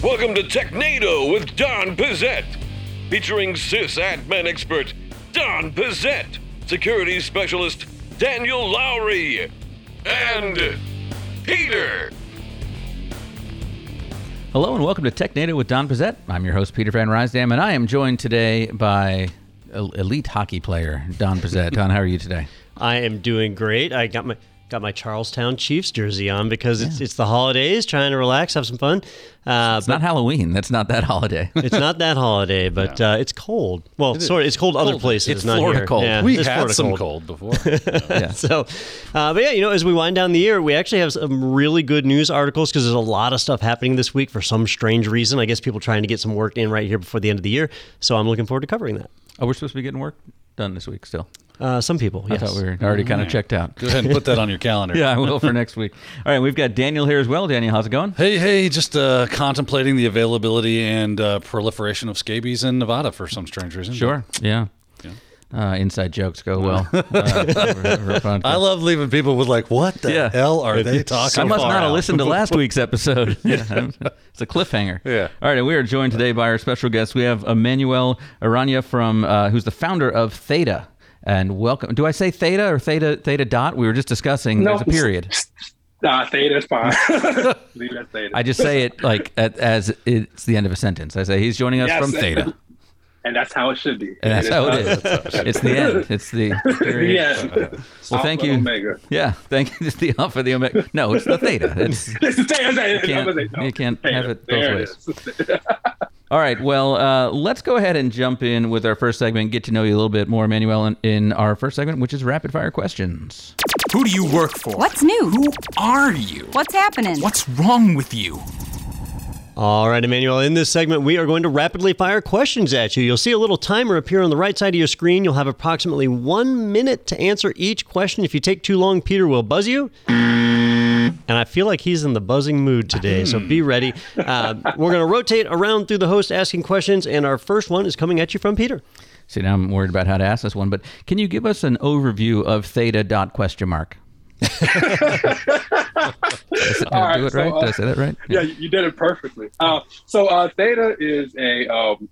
Welcome to Technado with Don Pezet, featuring sysadmin expert Don Pezet, security specialist Daniel Lowrie, and Peter. Hello and welcome to Technado with Don Pezet. I'm your host, Peter Van Rysdam, and I am joined today by elite hockey player Don Pezet. Don, how are you today? I am doing great. I got my got my Charlestown Chiefs jersey on because it's it's the holidays, trying to relax, have some fun. Uh, It's not Halloween. That's not that holiday. it's not that holiday, but uh, it's cold. Well, sorry, it's cold other places. It's not Florida here. cold. Yeah, We it's had Florida some cold, before. yeah. So, uh, but yeah, you know, as we wind down the year, we actually have some really good news articles because there's a lot of stuff happening this week for some strange reason. I guess people trying to get some work in right here before the end of the year. So I'm looking forward to covering that. Oh, we're supposed to be getting work done this week still. Uh, some people, I thought we were already kind of checked out. Go ahead and put that on your calendar. Yeah, I will for next week. All right, we've got Daniel here as well. Daniel, how's it going? Hey, hey, just uh, contemplating the availability and uh, proliferation of scabies in Nevada for some strange reason. Sure. Yeah. Uh, inside jokes go well. uh, for- for. I love leaving people with like, what the Yeah. hell are they talking I must about? not have listened to last week's episode. Yeah, it's a cliffhanger. Yeah. All right, and we are joined today by our special guest. We have Emmanuel Aranya from, uh, who's the founder of Theta. And welcome. Do I say Theta or Theta Theta Dot? We were just discussing. There's a period. Nah, theta's fine. Leave theta. I just say it like at, as it's the end of a sentence. I say he's joining us Yes, from Theta, and that's how it should be. and that's how it is. It's the end. It's the period. Yes. Well, thank you. Omega. Yeah, thank you. It's the alpha, the omega. No, it's the theta. It's It's the theta. You can't- you can't have it both ways. All right. Well, uh, let's go ahead and jump in with our first segment. Get to know you a little bit more, Emmanuel, in, in our first segment, which is rapid fire questions. Who do you work for? What's new? Who are you? What's happening? What's wrong with you? All right, Emmanuel, in this segment, we are going to rapidly fire questions at you. You'll see a little timer appear on the right side of your screen. You'll have approximately one minute to answer each question. If you take too long, Peter will buzz you. And I feel like he's in the buzzing mood today, so be ready. Uh, we're going to rotate around through the host asking questions, and our first one is coming at you from Peter. See, now I'm worried about how to ask this one, but can you give us an overview of theta dot question mark? Did I say- All right, do it so, right? uh, Did I say that right? Yeah, you did it perfectly. Uh, so uh, Theta is a um,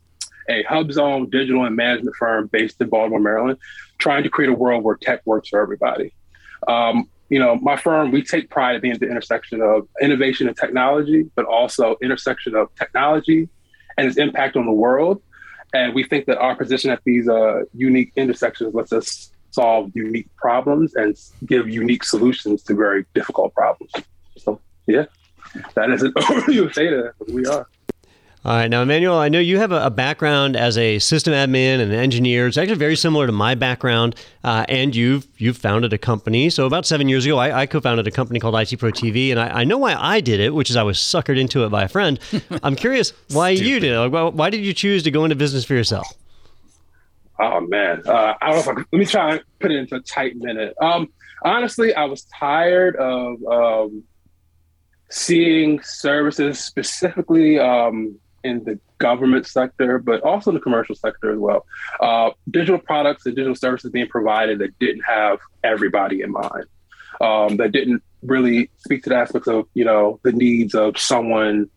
a hub zone digital and management firm based in Baltimore, Maryland, trying to create a world where tech works for everybody. Um, you know, my firm, we take pride in being the intersection of innovation and technology, but also intersection of technology and its impact on the world. And we think that our position at these uh, unique intersections lets us solve unique problems and give unique solutions to very difficult problems. So, yeah, that is an overview of Theta. We are. All right, now Emmanuel, I know you have a, background as a system admin and an engineer. It's actually very similar to my background, uh, and you've you've founded a company. So about seven years ago, I, I co-founded a company called IT Pro TV, and I, I know why I did it, which is I was suckered into it by a friend. I'm curious why you did it. Why, why did you choose to go into business for yourself? Oh man, uh, I don't know if I can, let me try and put it into a tight minute. Um, honestly, I was tired of um, seeing services specifically um, in the government sector, but also in the commercial sector as well. Uh, digital products and digital services being provided that didn't have everybody in mind, um, that didn't really speak to the aspects of you know the needs of someone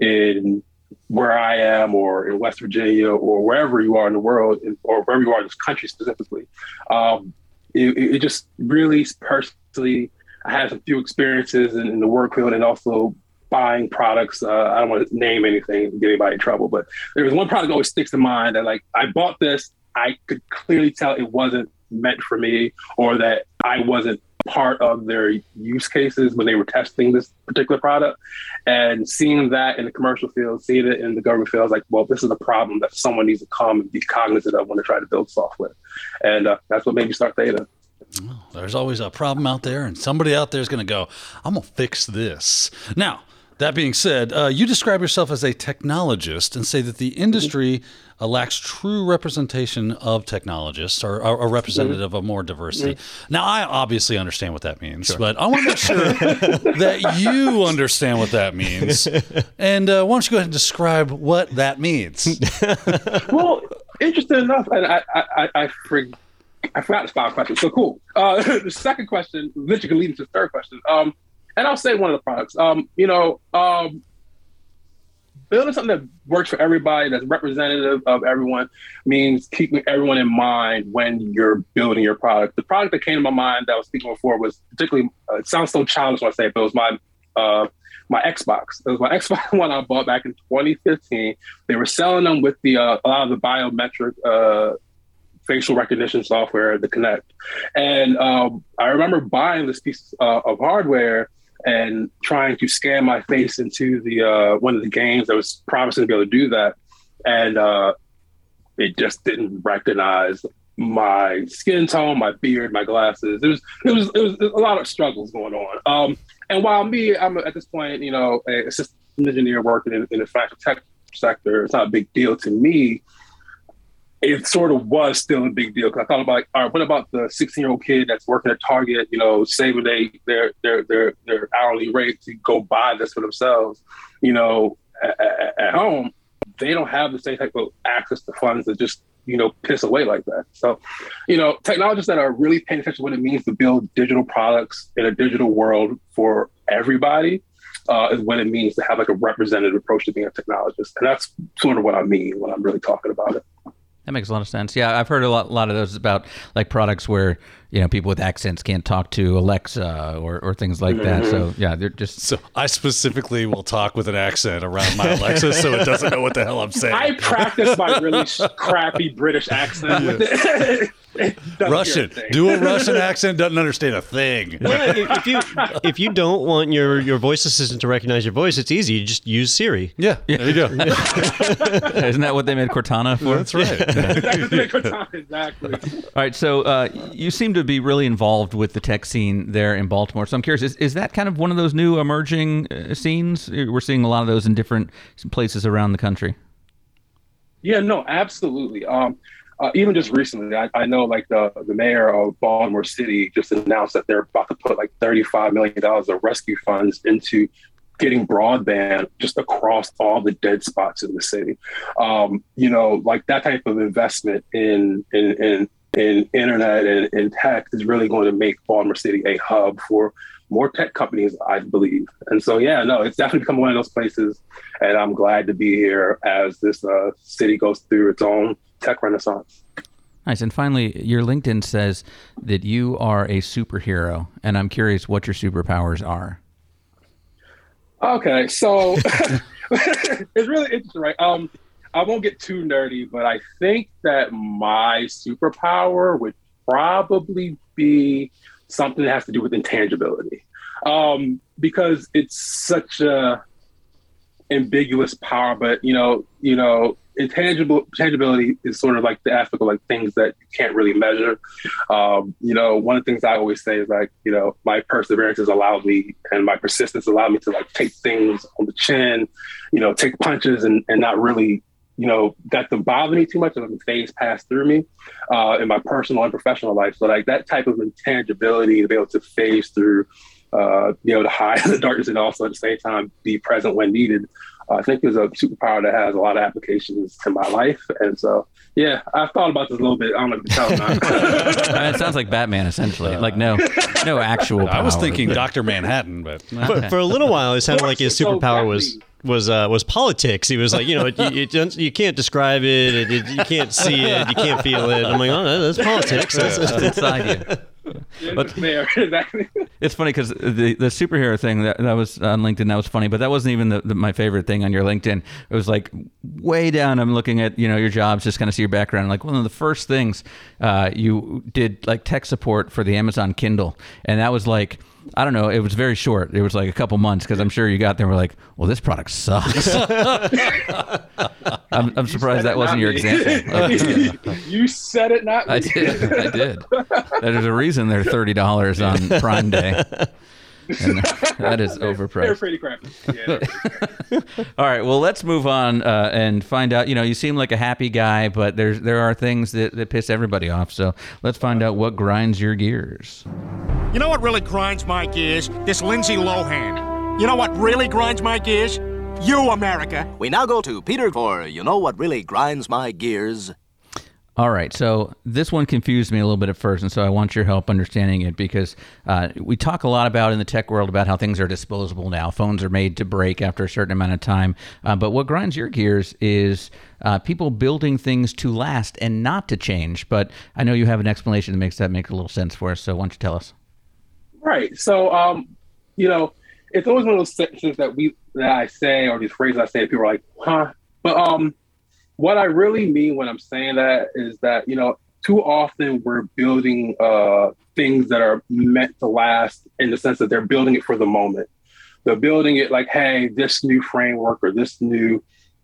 in where I am or in West Virginia or wherever you are in the world or wherever you are in this country specifically. Um, it, it just really personally, I had a few experiences in, in the work field and also buying products. Uh, I don't want to name anything get anybody in trouble, but there was one product that always sticks to mind that like I bought this, I could clearly tell it wasn't meant for me or that I wasn't part of their use cases when they were testing this particular product. And seeing that in the commercial field, seeing it in the government field, I was like, well, this is a problem that someone needs to come and be cognizant of when they try to build software. And uh, that's what made me start Theta. There's always a problem out there, and somebody out there is going to go, I'm going to fix this. Now, that being said, uh, you describe yourself as a technologist and say that the industry uh, lacks true representation of technologists or, or a representative of more diversity. Now, I obviously understand what that means, but I want to make sure that you understand what that means. And uh, why don't you go ahead and describe what that means? well, interesting enough, and I I I, I, forg I forgot the final question. So cool. Uh, the second question, literally can lead into the third question. Um, and I'll say one of the products. Um, you know, um, building something that works for everybody, that's representative of everyone, means keeping everyone in mind when you're building your product. The product that came to my mind that I was speaking before was particularly, uh, it sounds so childish when I say it, but it was my uh, my Xbox. It was my Xbox one I bought back in 2015. They were selling them with the uh, a lot of the biometric uh, facial recognition software, the Kinect. And um, I remember buying this piece uh, of hardware and trying to scan my face into the uh, one of the games that was promising to be able to do that, and uh, it just didn't recognize my skin tone, my beard, my glasses. It was it was it was a lot of struggles going on. Um, and while me, I'm at this point, you know, a system engineer working in, in the financial tech sector. It's not a big deal to me it sort of was still a big deal because I thought about, all right, what about the 16 year old kid that's working at Target, you know, saving they, their their their their hourly rate to go buy this for themselves, you know, at, at, home, they don't have the same type of access to funds that just you know piss away like that. So, you know, technologists that are really paying attention to what it means to build digital products in a digital world for everybody. Uh, is what it means to have like a representative approach to being a technologist, and that's sort of what I mean when I'm really talking about it. That makes a lot of sense. Yeah, I've heard a lot, lot of those about like products where you know people with accents can't talk to Alexa or, or things like that. So mm-hmm. yeah, they're just. So I specifically will talk with an accent around my Alexa, so it doesn't know what the hell I'm saying. I practice my really crappy British accent. Yes. Russian. Do a Russian accent. Doesn't understand a thing. Well, if you if you don't want your your voice assistant to recognize your voice, it's easy. You just use Siri. Yeah, there you go. Isn't that what they made Cortana for? That's right. exactly. exactly. All right. So uh, you seem to be really involved with the tech scene there in Baltimore. So I'm curious, is, is that kind of one of those new emerging uh, scenes? We're seeing a lot of those in different places around the country. Yeah. No. Absolutely. Um, uh, even just recently, I, I, know like the the mayor of Baltimore City just announced that they're about to put like thirty five million dollars of rescue funds into getting broadband just across all the dead spots in the city. Um, you know, like that type of investment in in in, in internet and in tech is really going to make Baltimore City a hub for more tech companies, I believe. And so, yeah, no, it's definitely become one of those places. And I'm glad to be here as this uh, city goes through its own tech renaissance. Nice. And finally, your LinkedIn says that you are a superhero, and I'm curious what your superpowers are. Okay, so it's really interesting, right? Um, I won't get too nerdy, but I think that my superpower would probably be something that has to do with intangibility, um, because it's such a ambiguous power. But you know, you know, intangible tangibility is sort of like the of like things that you can't really measure. Um, you know, one of the things I always say is like, you know, my perseverance has allowed me and my persistence allowed me to like take things on the chin, you know, take punches and, and not really, you know, that doesn't bother me too much and the phase pass through me uh, in my personal and professional life. So like that type of intangibility to be able to phase through, uh, be able to hide the darkness and also at the same time be present when needed I think is a superpower that has a lot of applications to my life. And so, yeah, I've thought about this a little bit. I don't know if you tell it sounds like Batman, essentially. Like, no, no actual power. I was thinking Dr. Manhattan, but. but for a little while, it sounded like his superpower was was uh, was politics. He was like, you know, it, it, you can't describe it, it, you can't see it, you can't feel it. I'm like, oh, that's politics. That's, that's inside you but it's funny because the the superhero thing that, that was on LinkedIn that was funny, but that wasn't even the, the, my favorite thing on your LinkedIn. It was like way down. I'm looking at you know your jobs, just kind of see your background. Like one of the first things uh, you did like tech support for the Amazon Kindle, and that was like I don't know. It was very short. It was like a couple months because I'm sure you got there. and Were like, well, this product sucks. I'm, I'm surprised that wasn't your example. you said it, not me. I did. I did. There's a reason they're thirty dollars on Prime Day. And that is overpriced. They're pretty crappy. Yeah. All right. Well, let's move on uh, and find out. You know, you seem like a happy guy, but there's there are things that, that piss everybody off. So let's find out what grinds your gears. You know what really grinds my gears? This Lindsay Lohan. You know what really grinds my gears? You, America. We now go to Peter for You Know What Really Grinds My Gears. All right, so this one confused me a little bit at first, and so I want your help understanding it because uh, we talk a lot about in the tech world about how things are disposable now. Phones are made to break after a certain amount of time. Uh, but what grinds your gears is uh, people building things to last and not to change. But I know you have an explanation that makes that make a little sense for us. So why don't you tell us? Right. So, um, you know, it's always one of those sentences that we that I say or these phrases I say, people are like, "Huh?" But um, what I really mean when I'm saying that is that, you know, too often we're building uh, things that are meant to last in the sense that they're building it for the moment. They're building it like, hey, this new framework or this new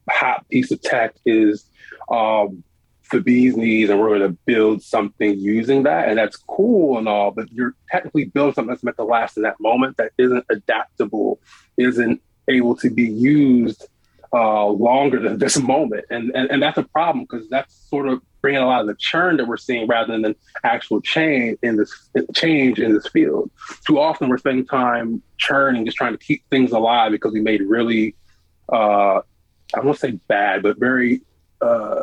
hot piece of tech is um, the bee's knees, and we're going to build something using that. And that's cool and all, but you're technically building something that's meant to last in that moment that isn't adaptable, isn't able to be used uh, longer than this moment. And, and, and that's a problem because that's sort of bringing a lot of the churn that we're seeing rather than actual change in this change in this field. Too often we're spending time churning, just trying to keep things alive because we made really, uh, I won't say bad, but very uh,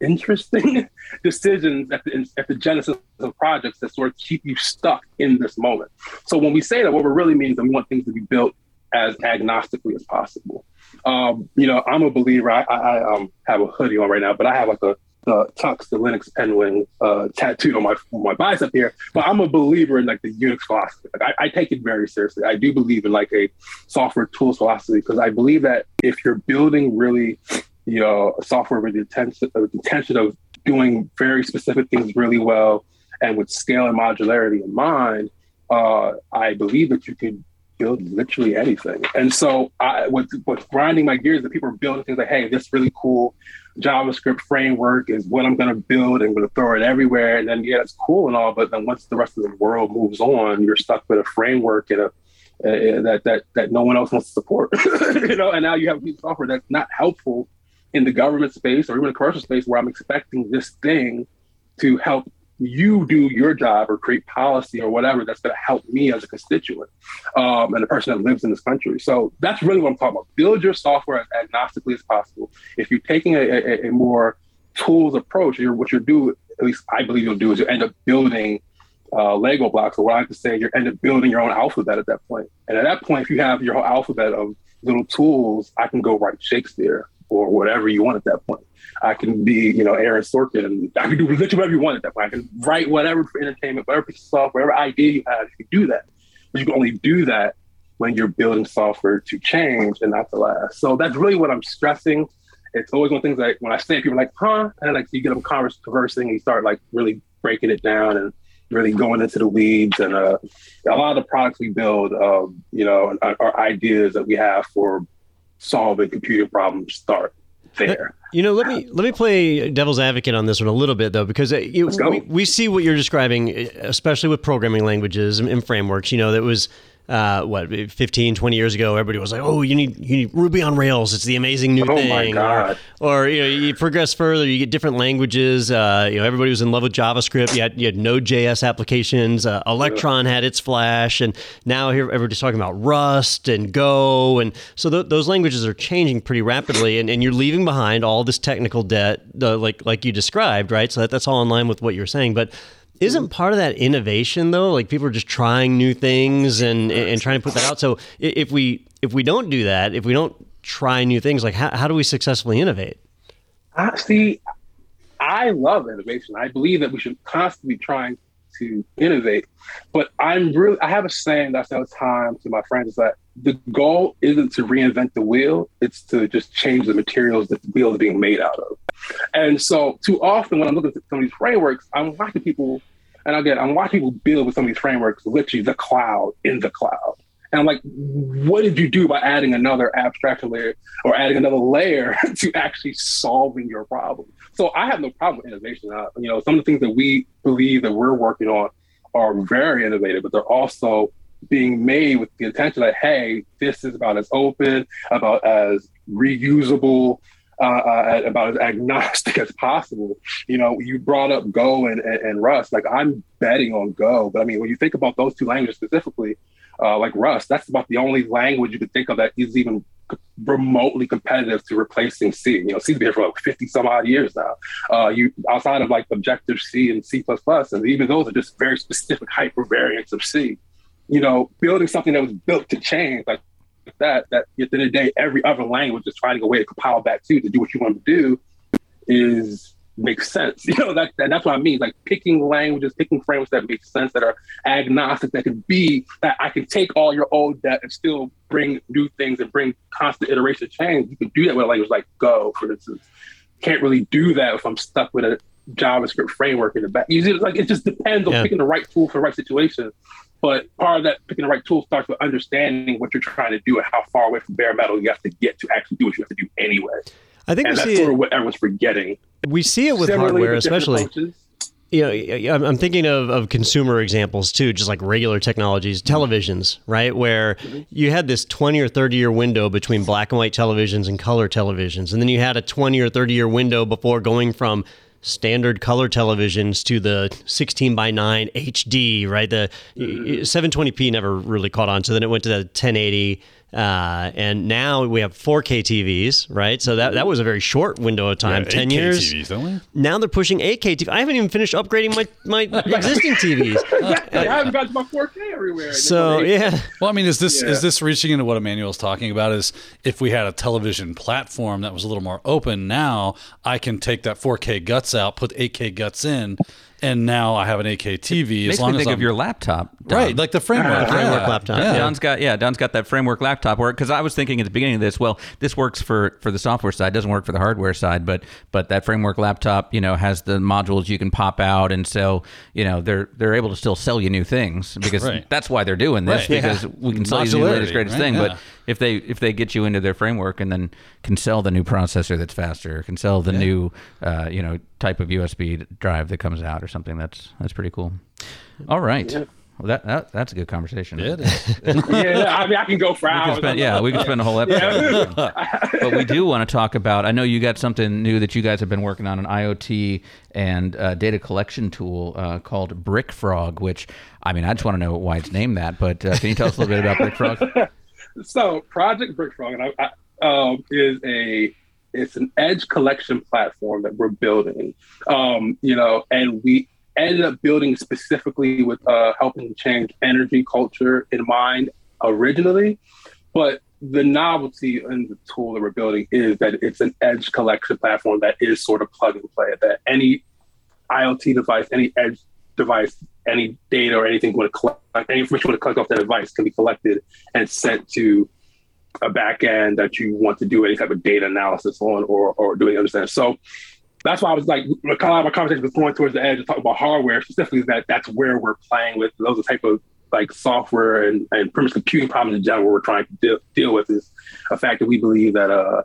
interesting decisions at the, at the genesis of projects that sort of keep you stuck in this moment. So when we say that, what we really mean is that we want things to be built as agnostically as possible. Um, you know, I'm a believer. I, I, I um, have a hoodie on right now, but I have like a uh, Tux, the Linux penguin uh, tattooed on my on my bicep here. But I'm a believer in like the Unix philosophy. Like, I, I, take it very seriously. I do believe in like a software tools philosophy because I believe that if you're building really, you know, software with the intention, with the intention of doing very specific things really well and with scale and modularity in mind, uh, I believe that you can build literally anything. And so I, what's grinding my gears that people are building things like, hey, this really cool JavaScript framework is what I'm going to build and to throw it everywhere. And then, yeah, it's cool and all. But then once the rest of the world moves on, you're stuck with a framework and a, uh, that, that, that no one else wants to support, you know, and now you have a piece of software that's not helpful in the government space or even the commercial space where I'm expecting this thing to help you do your job or create policy or whatever that's going to help me as a constituent um, and the person that lives in this country. So that's really what I'm talking about. Build your software as agnostically as possible. If you're taking a, a, a more tools approach, you're, what you'll do, at least I believe you'll do, is you end up building uh, Lego blocks, or what I like to say, you end up building your own alphabet at that point. And at that point, if you have your whole alphabet of little tools, I can go write Shakespeare or whatever you want at that point. I can be, you know, Aaron Sorkin. I can do literally whatever you want at that point. I can write whatever for entertainment, whatever piece of software, whatever idea you have, you can do that. But you can only do that when you're building software to change and not to last. So that's really what I'm stressing. It's always one of things like when I say people are like, huh? And like you get them conversing and you start like really breaking it down and really going into the weeds. And uh, a lot of the products we build, um, you know, are, are ideas that we have for solving computer problems start there. You know, let me let me play devil's advocate on this one a little bit though, because uh, you, we, we see what you're describing, especially with programming languages and frameworks. You know, that was uh, what 15 20 years ago everybody was like oh you need you need ruby on rails. It's the amazing new oh thing. Or, or, you know you progress further you get different languages uh, you know everybody was in love with javascript. You had, you had node.js applications. Uh, electron had its flash and now here everybody's talking about rust and go and so th- those languages are changing pretty rapidly and, and you're leaving behind all this technical debt like like you described right? So that, that's all in line with what you're saying. But isn't part of that innovation though? Like people are just trying new things and and trying to put that out. So if we if we don't do that, if we don't try new things, like how, how do we successfully innovate? Uh, see, I love innovation. I believe that we should constantly trying to innovate. But I'm really I have a saying that I say all the time to my friends is that the goal isn't to reinvent the wheel, it's to just change the materials that the wheel is being made out of. And so too often when I'm looking at some of these frameworks, I'm watching people, and again, I'm watching people build with some of these frameworks, literally the cloud in the cloud. And I'm like, what did you do by adding another abstraction layer or adding another layer to actually solving your problem? So I have no problem with innovation. Uh, you know, some of the things that we believe that we're working on are very innovative, but they're also being made with the intention that, hey, this is about as open, about as reusable, uh, uh, about as agnostic as possible. You know, you brought up Go and, and, and, Rust. Like I'm betting on Go, but I mean, when you think about those two languages specifically, uh, like Rust, that's about the only language you could think of that is even remotely competitive to replacing C. You know, C's been here for like 50 some odd years now. Uh, you outside of like Objective C and C and even those are just very specific hyper variants of C. You know, building something that was built to change like that, that at the end of the day, every other language is finding a way to compile back to to do what you want to do is makes sense. You know, that, that, that's what I mean. Like picking languages, picking frameworks that make sense, that are agnostic, that can be that I can take all your old debt and still bring new things and bring constant iteration change. You can do that with a language like Go, for instance. Can't really do that if I'm stuck with a JavaScript framework in the back. Usually, like it just depends on Yeah. picking the right tool for the right situation. But part of that picking the right tool starts with understanding what you're trying to do and how far away from bare metal you have to get to actually do what you have to do anyway. I think And we that's see sort it, of what everyone's forgetting. we see it with Similarly, hardware, with especially. approaches. you know, I'm thinking of, of consumer examples too, just like regular technologies, mm-hmm. televisions, right? Where mm-hmm. you had this 20 or 30 year window between black and white televisions and color televisions. And then you had a 20 or 30 year window before going from standard color televisions to the 16 by 9 HD, right? The y- y- mm-hmm. 720p never really caught on. So then it went to the 1080. Uh, and now we have 4K TVs, right? So that, that was a very short window of time, Yeah, 10 years. TVs, don't we? Now they're pushing 8K TV. I haven't even finished upgrading my, my existing TVs. I haven't got my 4K everywhere. So yeah, Well, I mean, is this Yeah. is this reaching into what Emmanuel's talking about? Is if we had a television platform that was a little more open, now I can take that 4K guts out, put 8K guts in, and now I have an 8K TV. Makes as long me as think I'm, of your laptop, Don. right, like the framework, framework yeah. laptop, Yeah. yeah. Don's got yeah, Don's got that framework laptop work because I was thinking at the beginning of this, well, this works for for the software side, doesn't work for the hardware side, but but that framework laptop, you know, has the modules you can pop out, and so you know they're they're able to still sell you new things because Right. that's why they're doing this Right. because Yeah. we can sell you the latest greatest right? thing, Yeah. but if they if they get you into their framework and then can sell the new processor that's faster, can sell the new uh, you know type of USB drive that comes out or something, that's that's pretty cool. All right. Well, that, that that's a good conversation. It is. yeah, I mean, I can go for We hours. spend, yeah, we could spend a whole episode. but we do want to talk about. I know you got something new that you guys have been working on an IoT and uh, data collection tool uh, called BrickFrog. Which I mean, I just want to know why it's named that. But uh, can you tell us a little bit about BrickFrog? so Project Brickfrog and I, I, um, is a it's an edge collection platform that we're building. Um, you know, and we ended up building specifically with uh, helping change energy culture in mind originally, but the novelty in the tool that we're building is that it's an edge collection platform that is sort of plug and play. That any IoT device, any edge device, any data or anything to collect, any information to collect off that device can be collected and sent to a back end that you want to do any type of data analysis on or or doing understand. So that's why I was like, lot of my conversation was going towards the edge and talking about hardware specifically. That that's where we're playing with those type of like software and, and much computing problems in general we're trying to deal, deal with is a fact that we believe that uh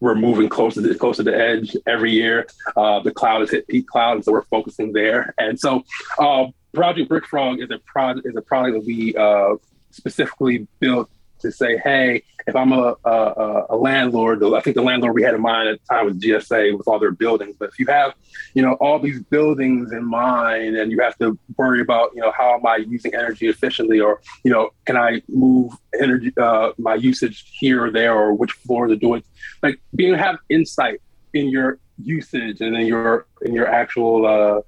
we're moving closer to closer to the edge every year. Uh, the cloud has hit peak cloud, and so we're focusing there. And so, uh, Project Brickfrog is a project is a product that we uh, specifically built to say, hey, if I'm a, a, a landlord, I think the landlord we had in mind at the time was GSA with all their buildings. But if you have, you know, all these buildings in mind, and you have to worry about, you know, how am I using energy efficiently, or you know, can I move energy, uh, my usage here or there, or which floor they're doing, like being have insight in your usage and in your in your actual uh,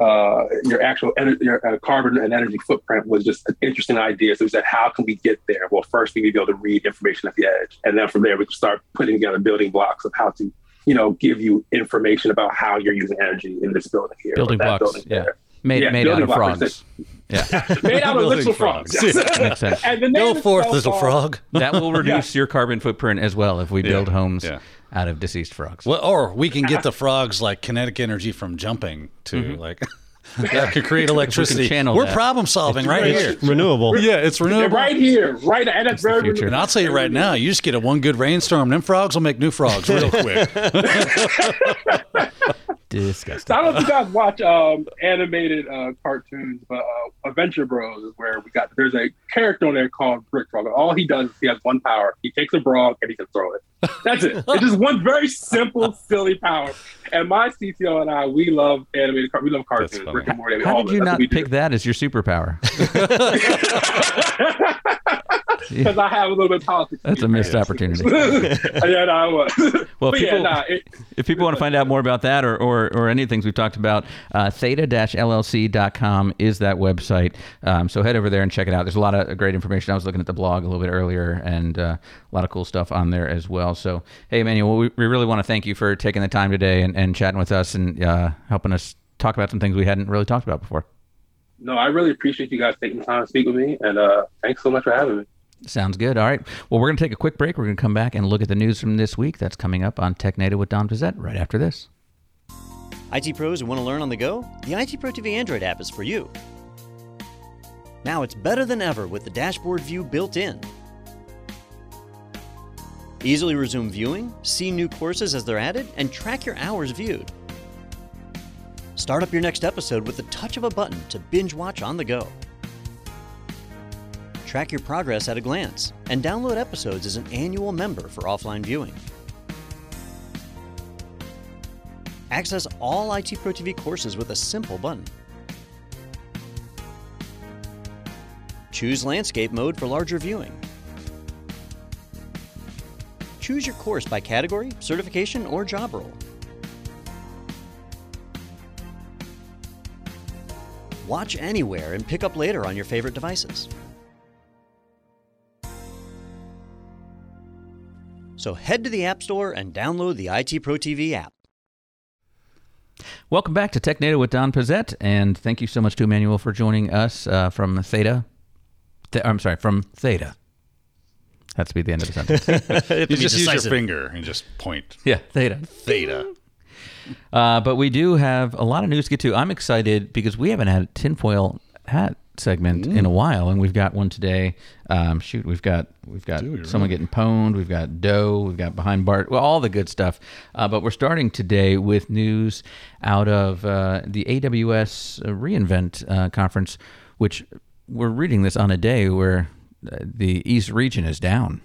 uh, your actual ener- your uh, carbon and energy footprint was just an interesting idea. So we said, how can we get there? Well, first we need to be able to read information at the edge, and then from there we can start putting together building blocks of how to, you know, give you information about how you're using energy in this building here, Building blocks, building yeah. there. Made Yeah, made out of blocks, frogs. Yeah, made out of little frogs. frogs. yes. makes sense. and the name Go forth, itself, little frog. That will reduce your carbon footprint as well if we build homes yeah. Out of deceased frogs. Well, or we can get the frogs like kinetic energy from jumping to mm-hmm. like that could create electricity. channel We're that. problem solving right here. renewable. Yeah, it's Yeah, renewable. right here, right, and that's very future. And I'll tell you right now, you just get a one good rainstorm, and them frogs will make new frogs real quick. Disgusting. I don't know if you guys watch um, animated uh, cartoons, but uh, Adventure Bros is where we got. There's a character on there called Brick Frog. All he does is he has one power. He takes a frog and he can throw it. That's it. It's just one very simple, silly power. And my CTO and I, we love animated. We love cartoons. funny. Rick and Morty. How did you not what we do. pick that as your superpower? because I have a little bit of politics. That's a missed opportunity. yeah, no, I was. Well, but people, yeah, nah, it, if people want to find out more about that or, or, or any things we've talked about, uh, theta-llc.com is that website. Um, so head over there and check it out. There's a lot of great information. I was looking at the blog a little bit earlier and uh, a lot of cool stuff on there as well. So, hey, Emmanuel, we, we really want to thank you for taking the time today and, and chatting with us and uh, helping us talk about some things we hadn't really talked about before. no, I really appreciate you guys taking the time to speak with me, and uh, thanks so much for having me. Sounds good. All right. Well, we're going to take a quick break. We're going to come back and look at the news from this week. That's coming up on TechNado with Don Pezet right after this. IT pros who want to learn on the go? The IT Pro TV Android app is for you. Now it's better than ever with the dashboard view built in. Easily resume viewing, see new courses as they're added, and track your hours viewed. Start up your next episode with the touch of a button to binge watch on the go. Track your progress at a glance, and download episodes as an annual member for offline viewing. Access all IT Pro TV courses with a simple button. Choose landscape mode for larger viewing. Choose your course by category, certification, or job role. Watch anywhere and pick up later on your favorite devices. So head to the App Store and download the IT Pro TV app. Welcome back to TechNado with Don Pezet, and thank you so much to Emmanuel for joining us uh, from Theta. Th- I'm sorry, from Theta. That's to be the end of the sentence. You just use your finger and just point. yeah, Theta. Theta. Uh, but we do have a lot of news to get to. I'm excited because we haven't had a tinfoil hat segment in a while, and we've got one today. Um, shoot, we've got we've got someone getting pwned, we've got dough, we've got behind Bart, well, all the good stuff. Uh, but we're starting today with news out of uh, the AWS reInvent uh, conference, which we're reading this on a day where uh, the East region is down.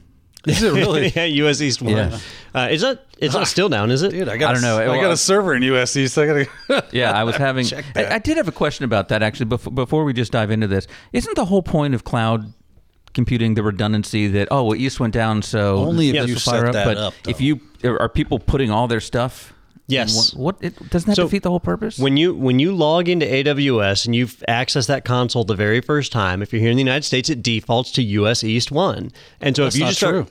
Is it really? yeah, US East one. Yeah. Uh, is that it's not still down, is it? Dude, I got. I don't know. I Well, got I- a server in US East. I gotta. Yeah, I was having. Check I, that. I did have a question about that actually. Before, before we just dive into this, isn't the whole point of cloud computing the redundancy that oh, well, East went down, so Only if this you will fire set that But up, if you are people putting all their stuff, in Yes. one- what it, doesn't that So, defeat the whole purpose? When you when you log into AWS and you've accessed that console the very first time, if you're here in the United States, it defaults to US East one. And so That's if you not just start, true.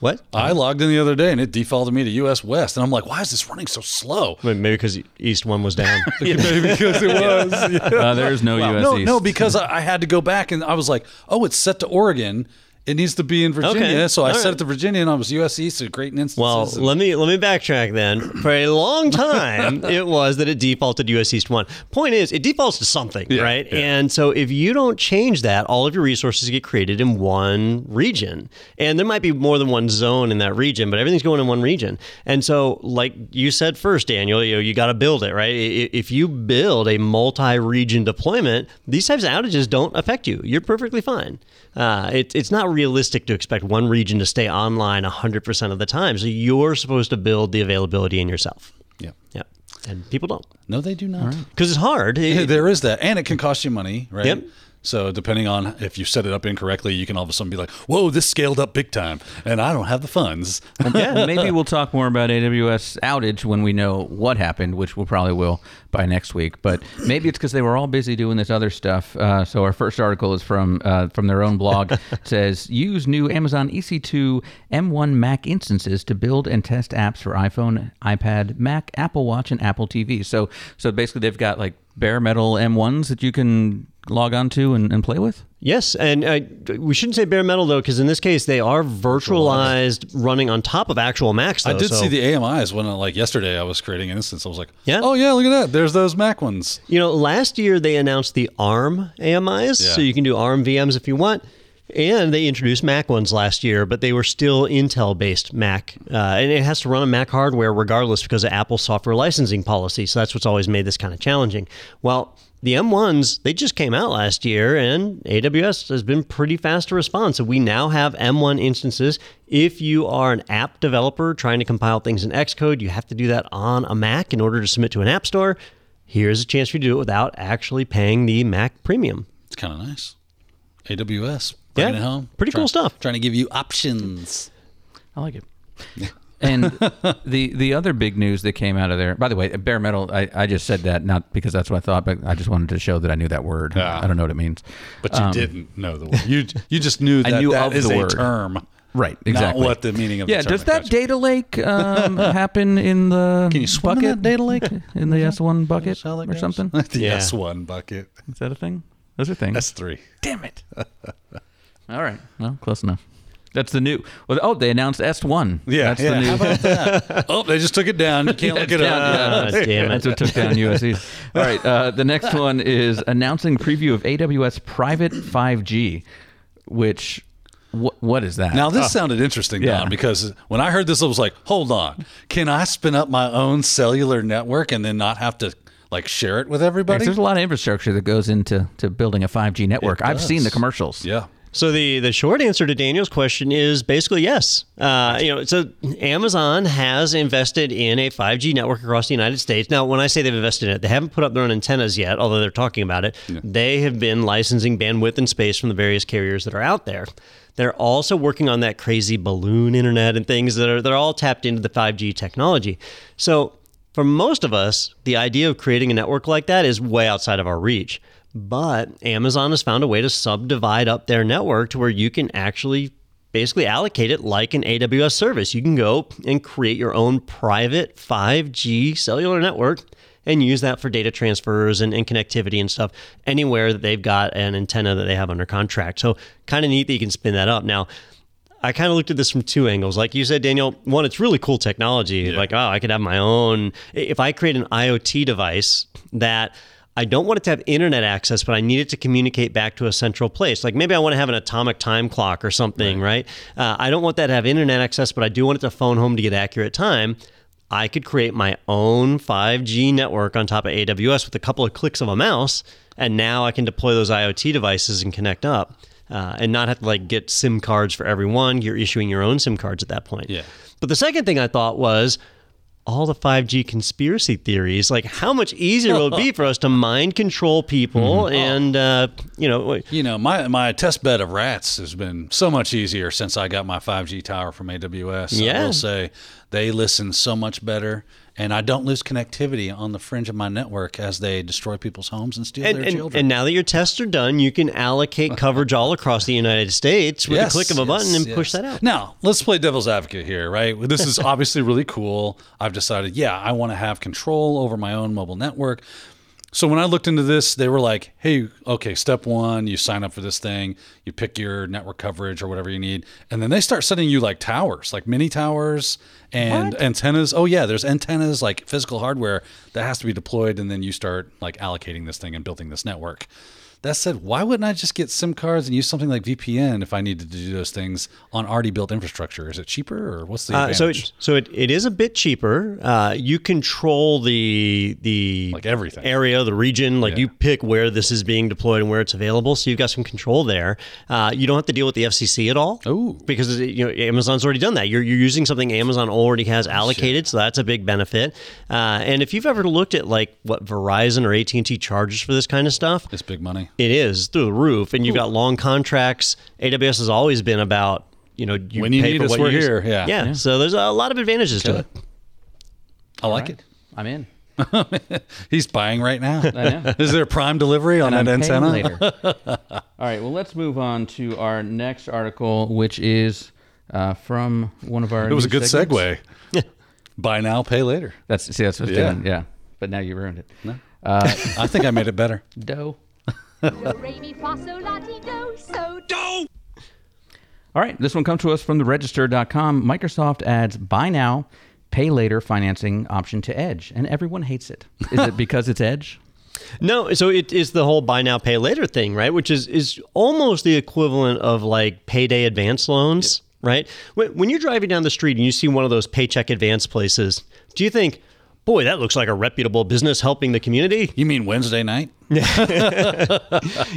what? I logged in the other day and it defaulted me to US West, and I'm like, why is this running so slow? Wait, Maybe because East one was down. Maybe because it was. Yeah. uh, there is no U.S. No, East. no, because I, I had to go back and I was like, oh, it's set to Oregon. It needs to be in Virginia, Okay. so I All set right. it to Virginia, and I was U.S. East at Great Instances. Well, and- let me let me backtrack then. For a long time, it was that it defaulted US East one. Point is, it defaults to something, right? And so if you don't change that, all of your resources get created in one region, and there might be more than one zone in that region, but everything's going in one region. And so, like you said first, Daniel, you know, you got to build it, right? If you build a multi-region deployment, these types of outages don't affect you. You're perfectly fine. Uh, it, it's not realistic to expect one region to stay online 100% of the time. So you're supposed to build the availability in yourself. yeah. Yeah. And people don't. No, they do not. Because it's hard. It- there is that, and it can cost you money, right? Yep. So depending on if you set it up incorrectly, you can all of a sudden be like, "Whoa, this scaled up big time," and I don't have the funds. yeah, maybe we'll talk more about AWS outage when we know what happened, which we probably will by next week. But maybe it's because they were all busy doing this other stuff. Uh, so our first article is from uh, from their own blog. It says use new Amazon EC2 M1 Mac instances to build and test apps for iPhone, iPad, Mac, Apple Watch, and Apple TV. So so basically, they've got like bare metal M1s that you can log on to and, and play with. Yes, and uh, we shouldn't say bare metal though, because in this case they are virtualized, running on top of actual Macs. Though, I did so- see the AMIs when, uh, like yesterday, I was creating an instance. I was like, Yeah? oh yeah, look at that. There's those Mac ones." You know, last year they announced the ARM AMIs, Yeah. so you can do ARM VMs if you want. And they introduced Mac ones last year, but they were still Intel based Mac. Uh, and it has to run on Mac hardware regardless because of Apple's software licensing policy. So that's what's always made this kind of challenging. Well, the M1s, they just came out last year, and AWS has been pretty fast to respond. So we now have M1 instances. If you are an app developer trying to compile things in Xcode, you have to do that on a Mac in order to submit to an app store. Here's a chance for you to do it without actually paying the Mac premium. It's kind of nice. AWS. Bringing Yeah, it home. pretty cool stuff. Trying to give you options. I like it. And the the other big news that came out of there, by the way, bare metal. I, I just said that not because that's what I thought, but I just wanted to show that I knew that word. Yeah. I don't know what it means. But you didn't know the word. You you just knew that I knew that of is the a term. Right, exactly. Not what the meaning of yeah, the does that Gotcha. data lake um, happen in the Can you swim in that data lake? in the S1 bucket or goes? something? the Yeah. S1 bucket. Is that a thing? Those are things. S3. Damn it. All right. Well, close enough. That's the new. Well, oh, they announced S1. Yeah, That's yeah. the new. How about that? oh, they just took it down. You can't look it down, up. yeah. Ah, damn That's it. what took down USC. All right. Uh, the next one is announcing preview of AWS private 5G, which what what is that? Now this sounded interesting, Yeah. Because when I heard this, I was like, "Hold on, can I spin up my own cellular network and then not have to like share it with everybody?" there's a lot of infrastructure that goes into to building a 5G network. I've seen the commercials. Yeah, So the the short answer to Daniel's question is basically yes. Uh, you know, so Amazon has invested in a 5G network across the United States. Now, when I say they've invested in it, they haven't put up their own antennas yet, although they're talking about it. They have been licensing bandwidth and space from the various carriers that are out there. They're also working on that crazy balloon internet and things that are they're all tapped into the 5G technology. So for most of us, the idea of creating a network like that is way outside of our reach. But Amazon has found a way to subdivide up their network to where you can actually basically allocate it like an AWS service. You can go and create your own private 5G cellular network and use that for data transfers and, and connectivity and stuff anywhere that they've got an antenna that they have under contract. So kind of neat that you can spin that up. Now, I kind of looked at this from two angles. Like you said, Daniel, one, it's really cool technology. Like, oh, I could have my own. If I create an IoT device that I don't want it to have internet access, but I need it to communicate back to a central place. Like maybe I want to have an atomic time clock or something, right? Uh, I don't want that to have internet access, but I do want it to phone home to get accurate time. I could create my own 5G network on top of AWS with a couple of clicks of a mouse, and now I can deploy those IoT devices and connect up, uh, and not have to like get SIM cards for everyone. You're issuing your own SIM cards at that point. Yeah. But the second thing I thought was all the 5G conspiracy theories. Like, how much easier will it be for us to mind control people and, uh, you know, you know, my my test bed of rats has been so much easier since I got my 5G tower from AWS. Yeah. I will say they listen so much better, and I don't lose connectivity on the fringe of my network as they destroy people's homes and steal and, their and, children. and now that your tests are done, you can allocate coverage all across the United States with Yes, a click of a button yes, and push that out. Now, let's play devil's advocate here, right? This is obviously really cool. I've decided, yeah, I want to have control over my own mobile network. So when I looked into this, they were like, "Hey, okay, step 1, you sign up for this thing, you pick your network coverage or whatever you need, and then they start sending you like towers, like mini towers and antennas. Oh yeah, there's antennas like physical hardware that has to be deployed and then you start like allocating this thing and building this network." That said, why wouldn't I just get SIM cards and use something like VPN if I needed to do those things on already built infrastructure? Is it cheaper or what's the Uh, so, it, so it, it is a bit cheaper. Uh, you control the the Like everything. area, the region. Like Yeah. you pick where this is being deployed and where it's available. So you've got some control there. Uh, you don't have to deal with the FCC at all. Ooh. because you know Amazon's already done that. You're you're using something Amazon already has allocated, so that's a big benefit. Uh, and if you've ever looked at like what Verizon or AT and T charges for this kind of stuff, it's big money. It is through the roof, and you've got long contracts. AWS has always been about you know you When you pay need for us, what we're you use. here. Yeah. yeah, So there's a lot of advantages to it. I like it. I'm in. He's buying right now. I. Is there prime delivery on And that I'm antenna? later. All right. Well, let's move on to our next article, which is uh, from one of our. It was a good segments. segue. Buy now, pay later. That's see, that's what it's Yeah. doing. Yeah, but now you ruined it. No. I think I made it better. Dough. All right, this one comes to us from the register.com. Microsoft adds buy now, pay later financing option to Edge, and everyone hates it. Is it because it's Edge? No, so it is the whole buy now pay later thing, right? Which is is almost the equivalent of like payday advance loans, right? When, when you're driving down the street and you see one of those paycheck advance places, do you think, boy, that looks like a reputable business helping the community? You mean Wednesday night?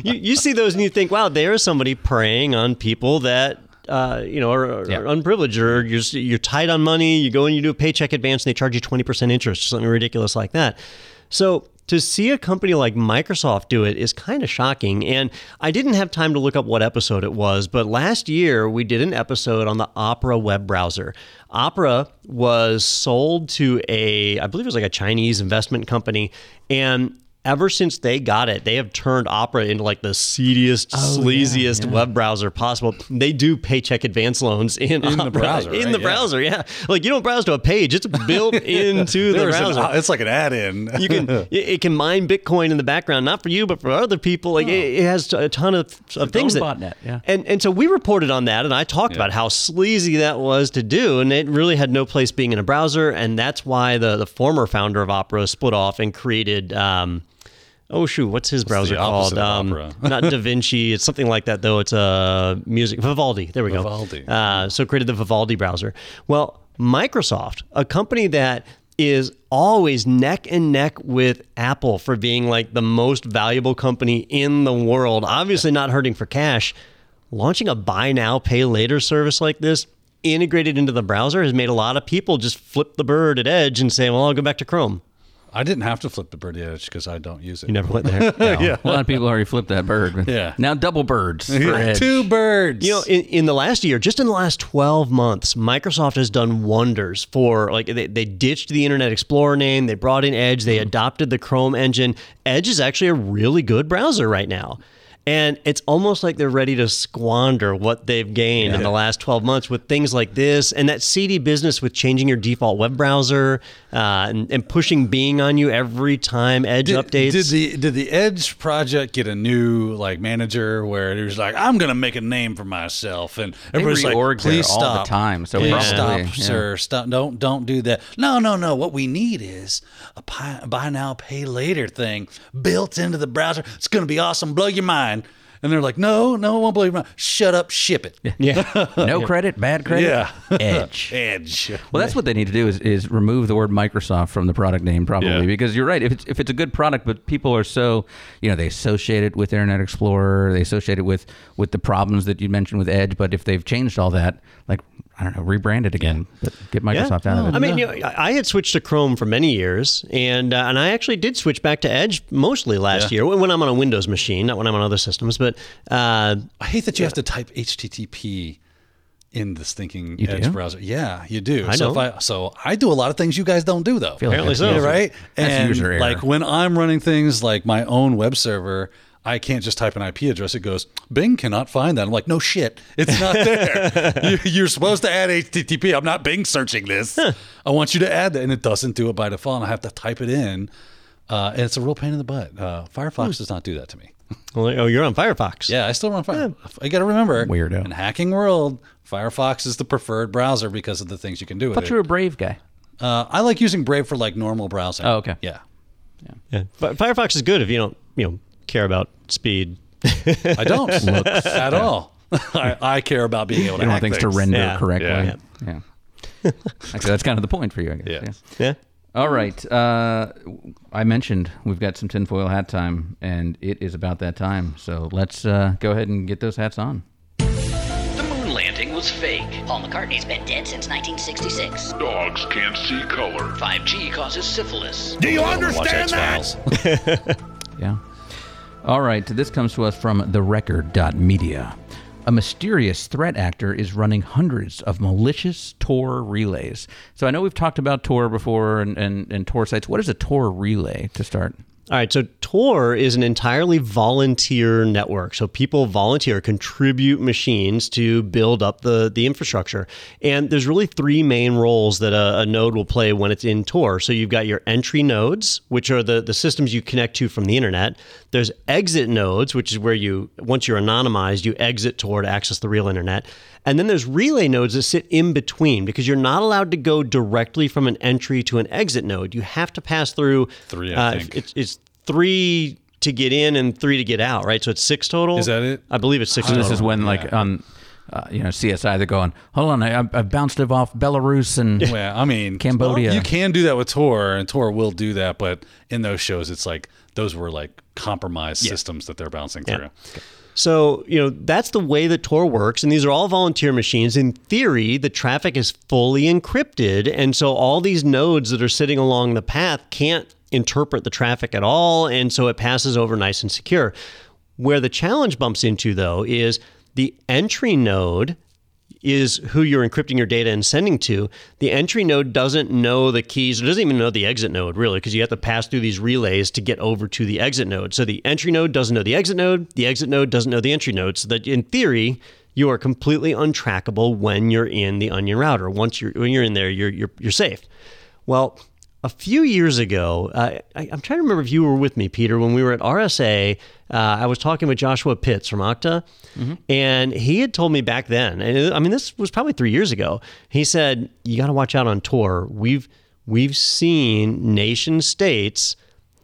you, you see those and you think, wow, there is somebody preying on people that. Uh, you know, are, are Yeah. unprivileged, or you're you're tight on money. You go and you do a paycheck advance, and they charge you twenty percent interest, or something ridiculous like that. So to see a company like Microsoft do it is kind of shocking. And I didn't have time to look up what episode it was, but last year we did an episode on the Opera web browser. Opera was sold to a, I believe it was like a Chinese investment company, and ever since they got it, they have turned Opera into like the seediest, sleaziest web browser possible. They do paycheck advance loans in, In the Opera, browser, In right? the Yeah. browser, yeah. Like you don't browse to a page; it's built into the There's an- browser. it's like an add-in. you can it- it can mine Bitcoin in the background, not for you, but for other people. Like it, it has a ton of, of things that botnet, yeah. And and so we reported on that, and I talked about how sleazy that was to do, and it really had no place being in a browser, and that's why the the former founder of Opera split off and created. Um, Oh shoot! What's his browser called? Um, not DaVinci. It's something like that, though. It's a uh, music Vivaldi. There we Vivaldi. go. Uh, so created the Vivaldi browser. Well, Microsoft, a company that is always neck and neck with Apple for being like the most valuable company in the world, obviously not hurting for cash, launching a buy now, pay later service like this integrated into the browser has made a lot of people just flip the bird at Edge and say, well, I'll go back to Chrome. I didn't have to flip the birdie edge because I don't use it. You never went there. yeah. A lot of people already flipped that bird. Yeah. Now double birds. For Edge. Two birds. You know, in, in the last year, just in the last 12 months, Microsoft has done wonders for like they, they ditched the Internet Explorer name, they brought in Edge, they mm-hmm. adopted the Chrome engine. Edge is actually a really good browser right now. And it's almost like they're ready to squander what they've gained in the last 12 months with things like this and that seedy business with changing your default web browser uh, and, and pushing Bing on you every time Edge did, updates. Did the did the Edge project get a new like manager where it was like I'm gonna make a name for myself and everybody's like reorg there please all the stop. time, so please probably, stop yeah. sir. Stop don't don't do that. No no no. What we need is a buy, buy now pay later thing built into the browser. It's gonna be awesome. Blow your mind and they're like no no it won't believe your mind shut up ship it yeah. No credit, bad credit. Yeah. Edge. Edge Well, that's what they need to do is, is remove the word Microsoft from the product name, probably, Yeah. because you're right. If it's if it's a good product, but people are so you know they associate it with Internet Explorer, they associate it with with the problems that you mentioned with Edge. But if they've changed all that, like I don't know, rebrand it again, but get Microsoft out of it. I mean, you know, I I had switched to Chrome for many years, and uh, and I actually did switch back to Edge mostly last year when when I'm on a Windows machine, not when I'm on other systems. But uh, I hate that you have to type HTTP in this thinking You Edge do? browser. Yeah, you do. I so if. I so I do a lot of things you guys don't do though. feel like Apparently so. user- right? That's and user error. like when I'm running things like my own web server, I can't just type an IP address. It goes, Bing cannot find that. I'm like, no shit, it's not there. you, you're supposed to add HTTP. I'm not Bing searching this. I want you to add that, and it doesn't do it by default. And I have to type it in, uh, and it's a real pain in the butt. Uh, Firefox does not do that to me. well, oh, you're on Firefox. Yeah, I still run Firefox. I got to remember, Weirdo. In hacking world, Firefox is the preferred browser because of the things you can do with I thought you were a Brave guy. Uh, I like using Brave for like normal browsing. Oh, okay. Yeah, Yeah. Fi- Firefox is good if you don't you know care about speed. I don't at all. I, I care about being able You to don't want things to render Yeah. correctly. Yeah. Yeah. Actually, that's kind of the point for you, I guess. Yeah. Yeah. All right. Uh, I mentioned we've got some tinfoil hat time, and it is about that time. So let's uh, go ahead and get those hats on. The moon landing was fake. Paul McCartney's been dead since 1966. Dogs can't see color. 5G causes syphilis. Do you understand that? Yeah. All right. This comes to us from therecord.media. A mysterious threat actor is running hundreds of malicious Tor relays. So I know we've talked about Tor before and, and, and Tor sites. What is a Tor relay to start? All right, so Tor is an entirely volunteer network. So people volunteer, contribute machines to build up the, the infrastructure. And there's really three main roles that a, a node will play when it's in Tor. So you've got your entry nodes, which are the, the systems you connect to from the internet. There's exit nodes, which is where you, once you're anonymized, you exit Tor to access the real internet. And then there's relay nodes that sit in between because you're not allowed to go directly from an entry to an exit node. You have to pass through Three, I uh, think. It's, it's three to get in and three to get out, right? So it's six total. Is that it? I believe it's six So total. this is when, like, on uh, you know CSI, they're going, "Hold on, I, I bounced it off Belarus and Well, I mean, Cambodia. You can do that with Tor, and Tor will do that. But in those shows, it's like those were like compromised systems that they're bouncing through. So, you know, that's the way that Tor works. And these are all volunteer machines. In theory, the traffic is fully encrypted. And so all these nodes that are sitting along the path can't interpret the traffic at all, and so it passes over nice and secure. Where the challenge bumps into, though, is the entry node is who you're encrypting your data and sending to. The entry node doesn't know the keys, it doesn't even know the exit node, really, because you have to pass through these relays to get over to the exit node. So the entry node doesn't know the exit node, the exit node doesn't know the entry node. So that in theory, you are completely untrackable when you're in the onion router. Once you're when you're in there, you're you're, you're safe. Well, a few years ago, uh, I, am trying to remember if you were with me, Peter, when we were at RSA. Uh, I was talking with Joshua Pitts from Okta, mm-hmm. and he had told me back then, and I mean, this was probably three years ago. He said, "You got to watch out on Tor. We've we've seen nation states."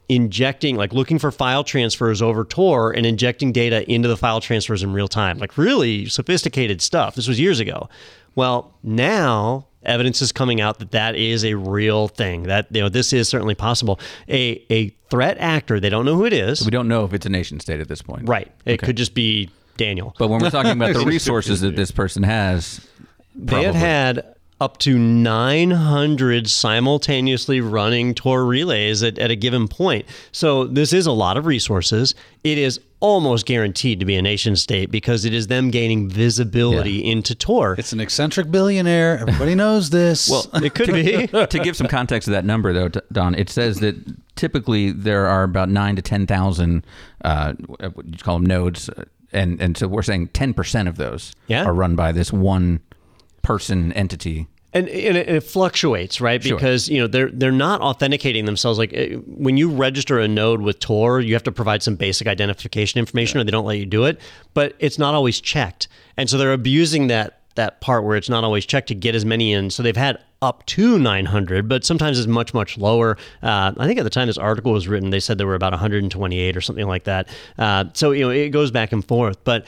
injecting like looking for file transfers over tor and injecting data into the file transfers in real time like really sophisticated stuff this was years ago well now evidence is coming out that that is a real thing. That you know this is certainly possible. A a threat actor, they don't know who it is. We don't know if it's a nation state at this point. Right. It okay. could just be Daniel. But when we're talking about the resources that this person has, probably. they have had up to 900 simultaneously running Tor relays at, at a given point. So this is a lot of resources. It is almost guaranteed to be a nation state because it is them gaining visibility yeah. into Tor. It's an eccentric billionaire. Everybody knows this. well, it could be. to give some context to that number, though, Don, it says that typically there are about nine to 10,000, uh, what you call them nodes. And, and so we're saying 10% of those yeah. are run by this one person entity and, and it, it, fluctuates, right? Sure. Because you know they're they're not authenticating themselves. Like eh, when you register a node with Tor, you have to provide some basic identification information, yeah. or they don't let you do it. But it's not always checked, and so they're abusing that that part where it's not always checked to get as many in. So they've had up to 900, but sometimes it's much much lower. Uh, I think at the time this article was written, they said there were about 128 or something like that. Uh, so you know it goes back and forth, but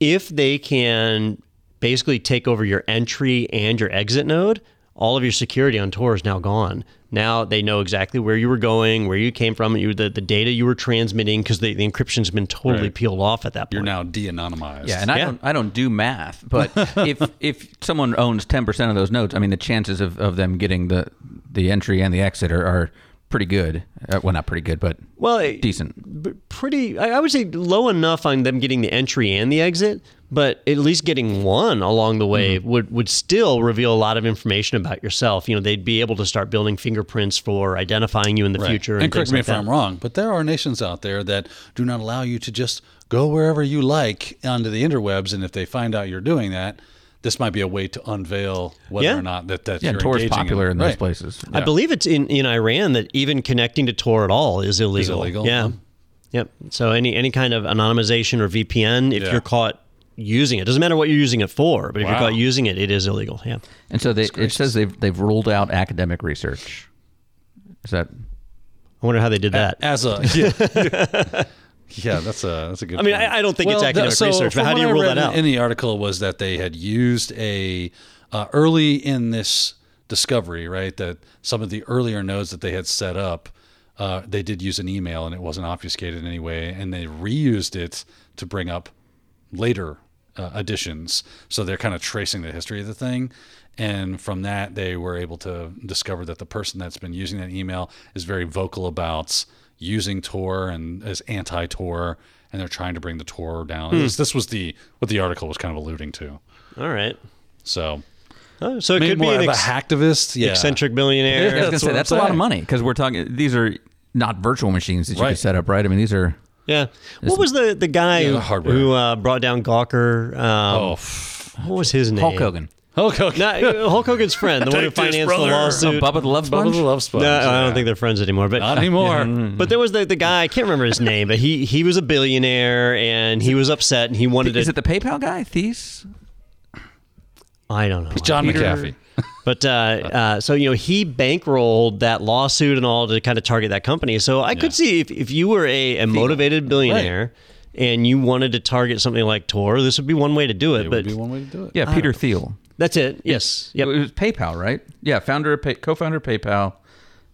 if they can basically take over your entry and your exit node, all of your security on Tor is now gone. Now they know exactly where you were going, where you came from, you, the, the data you were transmitting, because the, the encryption's been totally right. peeled off at that point. You're now de-anonymized. Yeah, and I, yeah. Don't, I don't do math, but if if someone owns 10% of those nodes, I mean, the chances of, of them getting the, the entry and the exit are, are pretty good. Uh, well, not pretty good, but well, decent. Pretty, I would say low enough on them getting the entry and the exit, but at least getting one along the way mm-hmm. would would still reveal a lot of information about yourself. You know, they'd be able to start building fingerprints for identifying you in the right. future. And, and correct me like if that. I'm wrong, but there are nations out there that do not allow you to just go wherever you like onto the interwebs, and if they find out you're doing that this might be a way to unveil whether yeah. or not that that yeah, Tor is popular in, in those right. places. Yeah. I believe it's in, in Iran that even connecting to Tor at all is illegal. Is illegal. Yeah. Yep. So any any kind of anonymization or VPN, if Yeah. you're caught using it, doesn't matter what you're using it for, but if you're caught using it, it is illegal. Yeah. And so they, it says they've they've ruled out academic research. Is that I wonder how they did that. as a yeah, yeah that's a that's a good. I mean, point. I, I don't think it's academic that- so research, but how do you what I rule read that out? In, in the article was that they had used a uh, early in this discovery, right? That some of the earlier nodes that they had set up, uh, they did use an email and it wasn't obfuscated in any way, and they reused it to bring up later uh, additions. So they're kind of tracing the history of the thing. And from that, they were able to discover that the person that's been using that email is very vocal about using Tor and as anti-Tor, and they're trying to bring the Tor down. Hmm. This, this was the what the article was kind of alluding to. all right. So, Oh, so it maybe could be an of a ex- hacktivist, yeah. eccentric billionaire. I was going to that's say that's I'm a lot of money because we're talking. These are not virtual machines that you Right. can set up, right? I mean, these are. Yeah. What was the the guy Yeah, who, the who uh, brought down Gawker? Um, Oh, what was his name? Hulk Hogan. Hulk Hogan. No, Hulk Hogan's friend, the one who Take this, financed the brother. lawsuit. Oh, Bubba the Love Bubba Sponge. the Love Sponge. No, I don't think they're friends anymore. But Not anymore. But there was the, the guy I can't remember his name, but he he was a billionaire and he was upset and he wanted to Is to. it the PayPal guy, Thies? I don't know. John Peter- McAfee. But uh, uh, so you know he bankrolled that lawsuit and all to kind of target that company. So I could see if, if you were a, a motivated billionaire and you wanted to target something like Tor, this would be one way to do it. It but would be one way to do it. Yeah, Peter Thiel. That's it. Yes. Yep. It was PayPal, right? Yeah, founder, of Pay, co-founder of PayPal,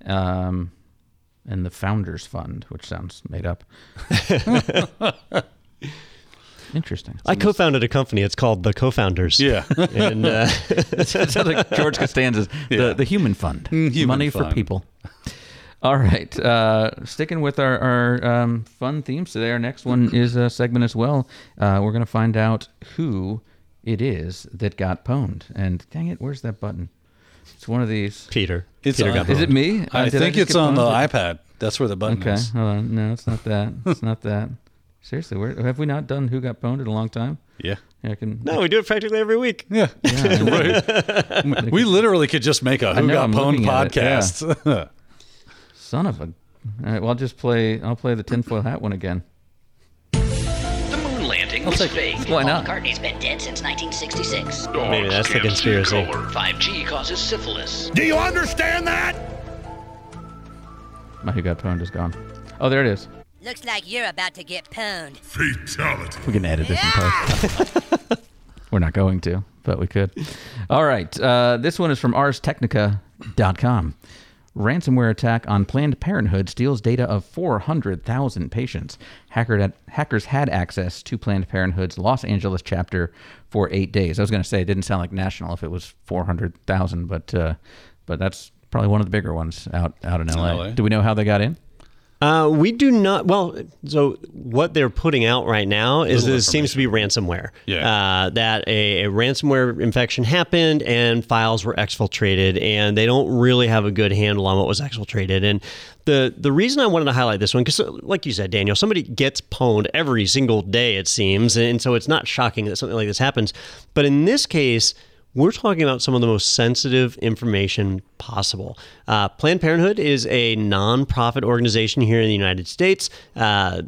um, and the Founders Fund, which sounds made up. Interesting. I co-founded a company. It's called the Co-Founders. Yeah. and uh, it sounds like George Costanza's the, the Human Fund, Mm, Human money for people. All right. Uh, sticking with our, our um, fun themes today, our next one is a segment as well. Uh, we're going to find out who it is that got pwned. And dang it, where's that button? It's one of these. Peter. It's Peter on- got Is it me? I Uh, think just it's get on the pwned? iPad. That's where the button is. Okay. is. Hold on. No, it's not that. It's not that. Seriously, where, have we not done who got pwned in a long time? Yeah. Yeah, I can. No, we do it practically every week. Yeah. Yeah, right. we literally could just make a Who know, Got I'm Pwned looking at it, yeah. podcast. Son of a. All right, well, I'll just play. I'll play the tinfoil hat one again. The moon landing was fake. Why Paul not? McCartney's been dead since 1966. Maybe that's the conspiracy. 5G causes syphilis. Do you understand that? My who got pwned is gone. Oh, there it is. Looks like you're about to get pwned. Fatality. We can edit this in post. We're not going to, but we could. All right. Uh, this one is from ArsTechnica.com. Ransomware attack on Planned Parenthood steals data of 400,000 patients. Hacker hackers had access to Planned Parenthood's Los Angeles chapter for eight days. I was going to say it didn't sound like national if it was 400,000, but uh, but that's probably one of the bigger ones out out in LA. LA. Do we know how they got in? Uh, we do not. Well, so what they're putting out right now is Little this seems to be ransomware. Yeah. Uh, that a, a ransomware infection happened and files were exfiltrated, and they don't really have a good handle on what was exfiltrated. And the the reason I wanted to highlight this one, because like you said, Daniel, somebody gets pwned every single day, it seems, and so it's not shocking that something like this happens. But in this case. We're talking about some of the most sensitive information possible. Uh, Planned Parenthood is a nonprofit organization here in the United States. Uh,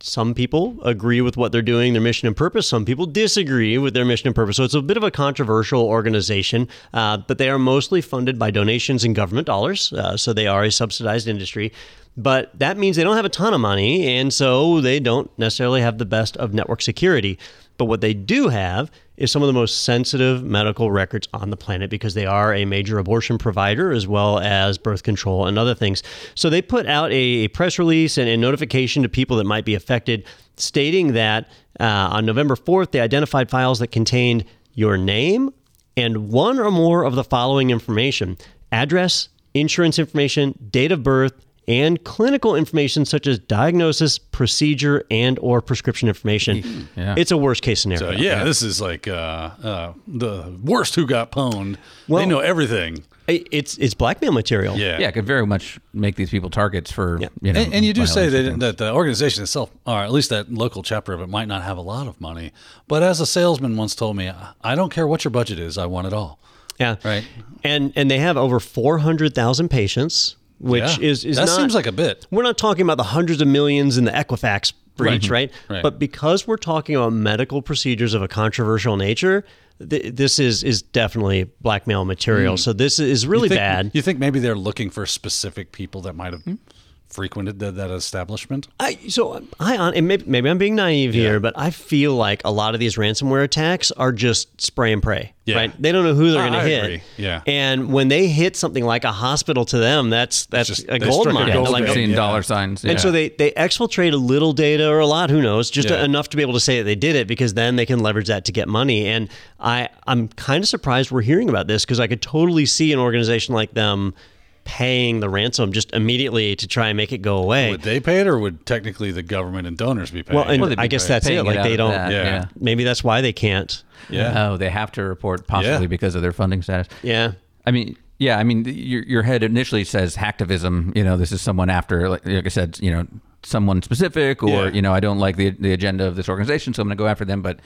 some people agree with what they're doing, their mission and purpose. Some people disagree with their mission and purpose. So it's a bit of a controversial organization, uh, but they are mostly funded by donations and government dollars. Uh, so they are a subsidized industry. But that means they don't have a ton of money, and so they don't necessarily have the best of network security. But what they do have is some of the most sensitive medical records on the planet because they are a major abortion provider as well as birth control and other things. So they put out a, press release and a notification to people that might be affected stating that uh, on November 4th, they identified files that contained your name and one or more of the following information address, insurance information, date of birth, and clinical information such as diagnosis, procedure, and or prescription information. Yeah. It's a worst case scenario. So yeah, this is like uh, uh, the worst who got pwned. Well- they know everything. It's it's blackmail material. Yeah. Yeah, it could very much make these people targets for you know. and, and you do say that, that the organization itself, or at least that local chapter of it, might not have a lot of money. But as a salesman once told me, I don't care what your budget is, I want it all. Yeah. Right. And and they have over four hundred thousand patients, which Yeah. is is that not, seems like a bit. We're not talking about the hundreds of millions in the Equifax breach, right? Right. But because we're talking about medical procedures of a controversial nature, th- this is is definitely blackmail material. Hmm. So this is really you think, bad. You think maybe they're looking for specific people that might have hmm? Frequented the, that establishment? I so I on maybe, maybe I'm being naive here, but I feel like a lot of these ransomware attacks are just spray and pray. Yeah. Right? They don't know who they're going to hit. agree. Yeah. And when they hit something like a hospital to them, that's that's just- a gold struck a mine. gold Like, vein. seeing Yeah. dollar signs. And so they they exfiltrate a little data or a lot, who knows, just Yeah. enough to be able to say that they did it because then they can leverage that to get money. And I I'm kind of surprised we're hearing about this because I could totally see an organization like them paying the ransom just immediately to try and make it go away. Would they pay it, or would technically the government and donors be paying? well, and Well, I guess that's it. it Like out they don't. that, Yeah. yeah. Maybe that's why they can't. yeah. Oh, they have to report possibly Yeah. because of their funding status. Yeah. I mean, yeah, I mean, your your head initially says hacktivism. You know, this is someone after, like, like I said, you know, someone specific, or Yeah. you know, I don't like the the agenda of this organization, so I'm going to go after them. But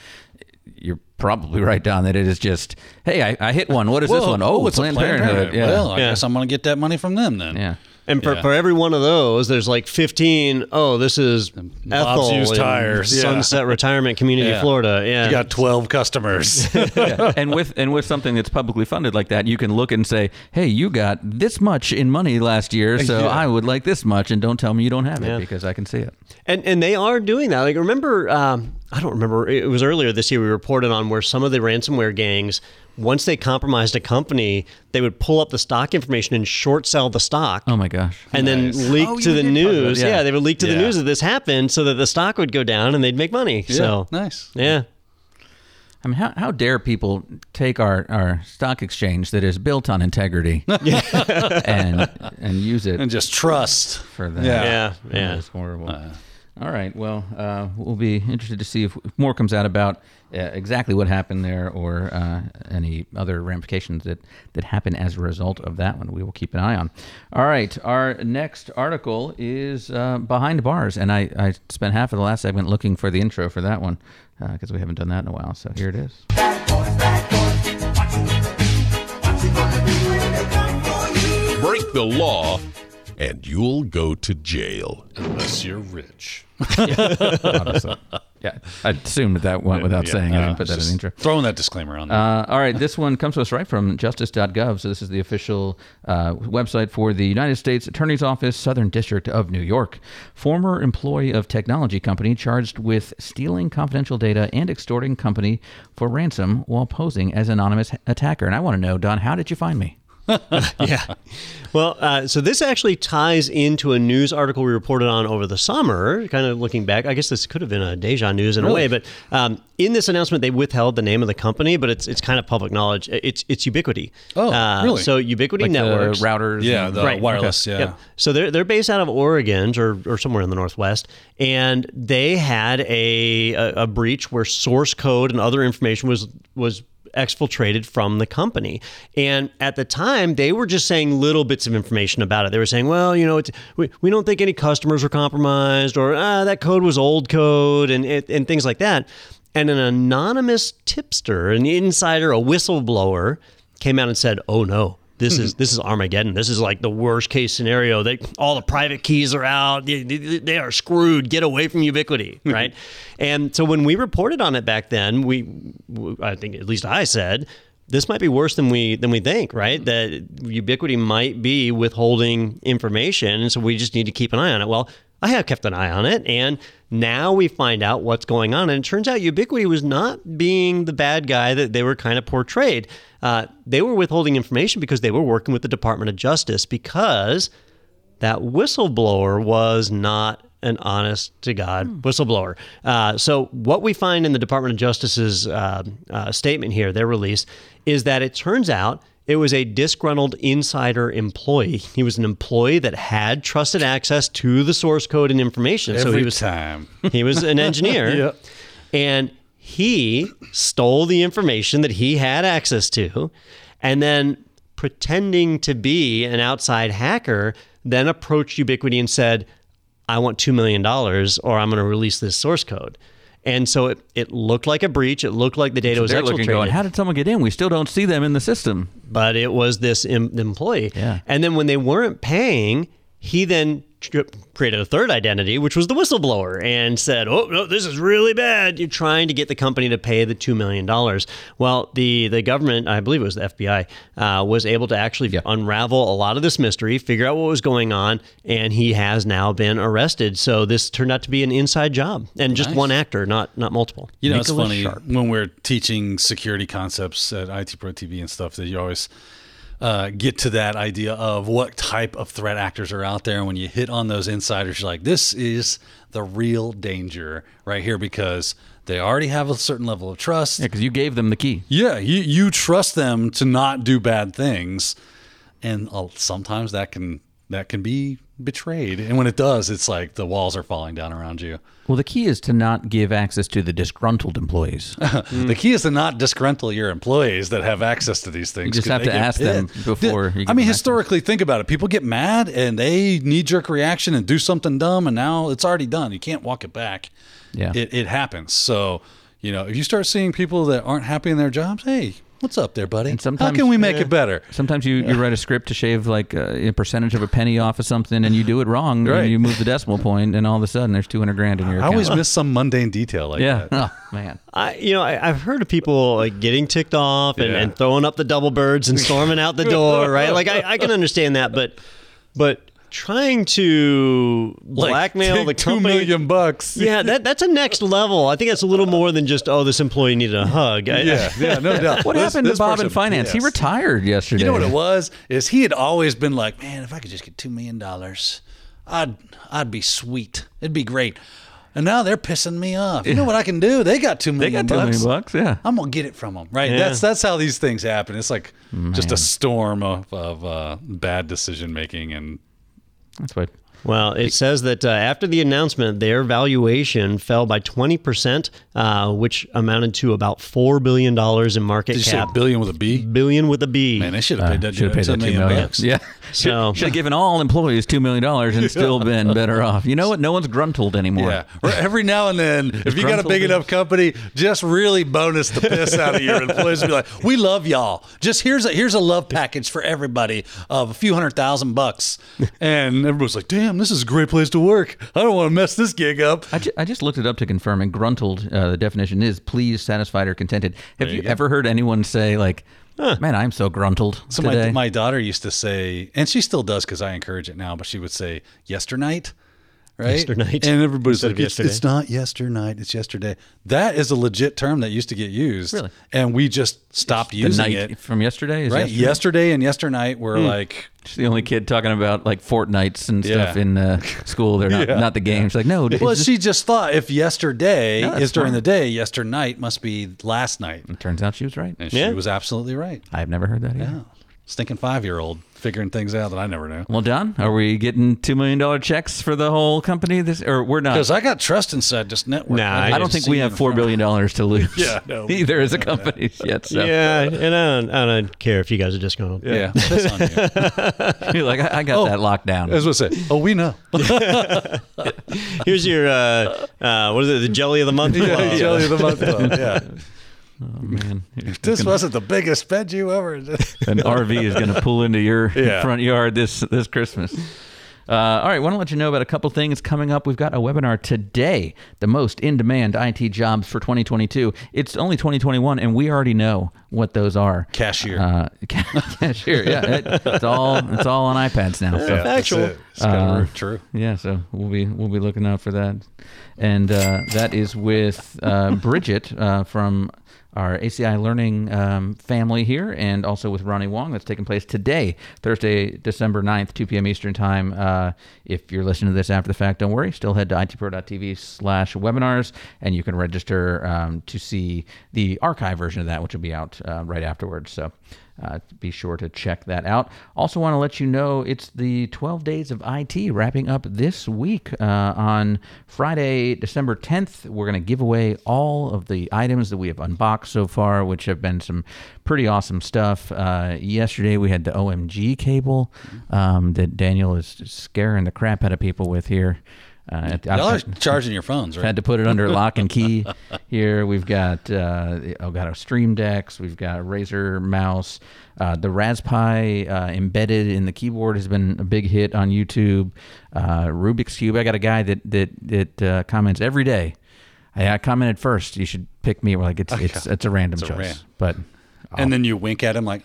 you're probably right, Don, that it is just, hey, I, I hit one. What is this Whoa, one? Oh, it's a Planned Parenthood. Yeah, Well, I Yeah. guess I'm going to get that money from them then. yeah. And for, Yeah. for every one of those, there's like 15. Oh, this is Ethel used in tires, yeah. Sunset Retirement Community, Yeah. Florida. Yeah. You got 12 customers. Yeah. and with and with something that's publicly funded like that, you can look and say, "Hey, you got this much in money last year, so Yeah. I would like this much." And don't tell me you don't have it Yeah. because I can see it. And and they are doing that. Like remember, um, I don't remember. It was earlier this year we reported on where some of the ransomware gangs, once they compromised a company, they would pull up the stock information and short sell the stock. Oh my gosh! And then leak Oh, to the did talk about news. Yeah. yeah. they would leak to the news that this happened so that the stock would go down and they'd make money. So nice. yeah. I mean, how, how dare people take our, our stock exchange that is built on integrity and and use it and just trust for that? Yeah. Yeah, yeah. It's horrible. Uh, All right. Well, uh, we'll be interested to see if more comes out about uh, exactly what happened there or uh, any other ramifications that, that happen as a result of that one. We will keep an eye on. All right. Our next article is uh, Behind Bars. And I, I spent half of the last segment looking for the intro for that one because we haven't done that in a while. So here it is. Break the law, and you'll go to jail. Unless you're rich. Honestly. Yeah, I assume that that went without Yeah, saying. I uh, didn't put that in the intro. Throwing that disclaimer on there. Uh, all right, this one comes to us right from justice.gov. So, this is the official uh, website for the United States Attorney's Office, Southern District of New York. Former employee of technology company charged with stealing confidential data and extorting company for ransom while posing as anonymous attacker. And I want to know, Don, how did you find me? yeah. Well, uh, so this actually ties into a news article we reported on over the summer. Kind of looking back, I guess this could have been a Deja news in a way, but um, in this announcement, they withheld the name of the company, but it's it's kind of public knowledge. It's it's Ubiquiti. Oh, uh, really? So Ubiquiti Like the Networks, routers yeah, the Right, wireless. okay. Yeah. Yep. So they're they're based out of Oregon or, or somewhere in the Northwest, and they had a, a a breach where source code and other information was was exfiltrated from the company. And at the time, they were just saying little bits of information about it. They were saying, well, you know, we, we don't think any customers were compromised, or ah, that code was old code, and and, and things like that. And an anonymous tipster, an insider, a whistleblower, came out and said, "Oh no." This is mm-hmm. this is Armageddon. This is like the worst case scenario. That all the private keys are out. They, they, they are screwed. Get away from Ubiquiti, mm-hmm. right? and so when we reported on it back then, we, I think at least I said, this might be worse than we than we think, right? Mm-hmm. That Ubiquiti might be withholding information, and so we just need to keep an eye on it. Well, I have kept an eye on it, and now we find out what's going on. And it turns out Ubiquiti was not being the bad guy that they were kind of portrayed. Uh, they were withholding information because they were working with the Department of Justice because that whistleblower was not an honest to God whistleblower. Uh, so, what we find in the Department of Justice's uh, uh, statement here, their release, is that it turns out it was a disgruntled insider employee. He was an employee that had trusted access to the source code and information. so Every he was time. he was an engineer, Yep. and he stole the information that he had access to, and then pretending to be an outside hacker, then approached Ubiquiti and said, "I want two million dollars, or I'm going to release this source code." And so it, it looked like a breach. It looked like the data was They're looking exfiltrated going, how did someone get in? We still don't see them in the system. but it was this em- employee. Yeah. And then when they weren't paying, he then created a third identity, which was the whistleblower, and said, "Oh no, this is really bad. You're trying to get the company to pay the two million dollars." Well, the the government, I believe it was the FBI, uh, was able to actually unravel a lot of this mystery, figure out what was going on, and he has now been arrested. So this turned out to be an inside job, and just Nice. one actor, not not multiple. You know, it's funny Sharp. when we're teaching security concepts at IT Pro TV and stuff that you always uh, get to that idea of what type of threat actors are out there. And when you hit on those insiders, you're like, this is the real danger right here because they already have a certain level of trust. Yeah, because you gave them the key. Yeah, you, you trust them to not do bad things, and uh, sometimes that can that can be betrayed. And when it does, it's like the walls are falling down around you. Well, the key is to not give access to the disgruntled employees. The key is to not disgruntle your employees that have access to these things. You just have to ask them pissed. before you I mean, them access. historically, think about it. People get mad and they knee jerk reaction and do something dumb, and now it's already done. You can't walk it back. Yeah. It, it happens. So, you know, if you start seeing people that aren't happy in their jobs, hey, what's up there, buddy? And sometimes How can we make it better? Sometimes you, you write a script to shave like a, a percentage of a penny off of something, and you do it wrong. Right. And you move the decimal point, and all of a sudden there's 200 grand in your I account. always miss some mundane detail like yeah. that. Oh man. I, you know, I, I've heard of people like getting ticked off and, Yeah. and throwing up the double birds and storming out the door, right? Like I, I can understand that, but but trying to Like, blackmail take the two company, Two million bucks. yeah, that that's a next level. I think that's a little more than just oh, this employee needed a hug. I- Yeah, yeah, no doubt. What This- happened to this Bob in person- finance? He retired yesterday. You know what it was? Is he had always been like, man, if I could just get two million dollars, I'd I'd be sweet. It'd be great. and now they're pissing me off. You know what I can do? They got two They got two bucks. million bucks. Yeah. I'm gonna get it from them, right? Yeah. That's that's how these things happen. It's like just a storm of, of uh, bad decision making, and That's why. Well, it says that uh, after the announcement, their valuation fell by 20%, uh, which amounted to about $4 billion in market did you say cap. billion with a B? billion with a B. Man, they should have paid that Should have paid that two million million. bucks. Yeah. So- should have given all employees two million dollars and still been better off. You know what? No one's gruntled anymore. Yeah. Every now and then, if you got a big enough company, just really bonus the piss out of your employees. Be like, we love y'all. Just here's a here's a love package for everybody of a few hundred thousand bucks. And everybody's like, damn, this is a great place to work. I don't want to mess this gig up. I, ju- I just looked it up to confirm, and gruntled, uh, the definition is pleased, satisfied, or contented. Have There you, you ever heard anyone say, like, man, I'm so gruntled So today? my, my daughter used to say, and she still does because I encourage it now, but she would say yesternight, right? Yesternight. And everybody's Instead of like, it's, it's yesterday. not yesternight, it's yesterday. That is a legit term that used to get used. Really? And we just stopped the using night it. from yesterday is Right? yesterday? Yesterday and yesternight were like, She's the only kid talking about like fortnights and stuff Yeah. in uh, school. They're not, Yeah. not the game. She's like, no, well, it's she just thought if yesterday No, is during fine. the day, yesternight must be last night. just- turns out she was right. And Yeah. she was absolutely right. I've never heard that either. Yeah. Stinking five year old figuring things out that I never knew. Well, Don, are we getting two million dollar checks for the whole company? This or we're not? Because I got trust inside this network. Nah, I don't think we have four billion dollars to lose. Yeah, no. either as a company yet. So Yeah, and I don't, I don't care if you guys are just going to. Yeah, on you. you're like, I, I got Oh. that locked down. I was going say, oh, we know. Here's your, uh, uh, what is it, the jelly of the month? Yeah, Jelly of the month club. Yeah. Oh man, If this wasn't the biggest bed you ever did. an RV is going to pull into your Yeah. front yard this this Christmas. Uh, all right, want to let you know about a couple things coming up. We've got a webinar today, the most in-demand IT jobs for 2022. It's only 2021, and we already know what those are. Cashier. Uh, cashier. Yeah, it- it's all it's all on iPads now. So. Yeah, that's Factual. it. It's kinda Uh, rude. true. Yeah, so we'll be we'll be looking out for that, and uh, that is with uh, Bridget uh, from our ACI Learning um, family here, and also with Ronnie Wong. That's taking place today, Thursday, December 9th, 2 p.m. Eastern Time. Uh, if you're listening to this after the fact, don't worry. Still head to itpro.tv slash webinars, and you can register um, to see the archive version of that, which will be out uh, right afterwards. So. Uh, be sure to check that out. Also, want to let you know it's the 12 Days of IT wrapping up this week. Uh, on Friday, December 10th, we're going to give away all of the items that we have unboxed so far, which have been some pretty awesome stuff. Uh, yesterday, we had the OMG cable um, that Daniel is scaring the crap out of people with here. Uh, Y'all are I've- charging your phones, right? had to put it under lock and key here. We've got uh, oh, got our Stream Decks. We've got a Razer mouse. Uh, the Raspberry uh, embedded in the keyboard has been a big hit on YouTube. Uh, Rubik's Cube. I got a guy that that that uh, comments every day. I, I commented first. You should pick me. We're like it's it's it's a random It's a choice, ran- but and then you wink at him like,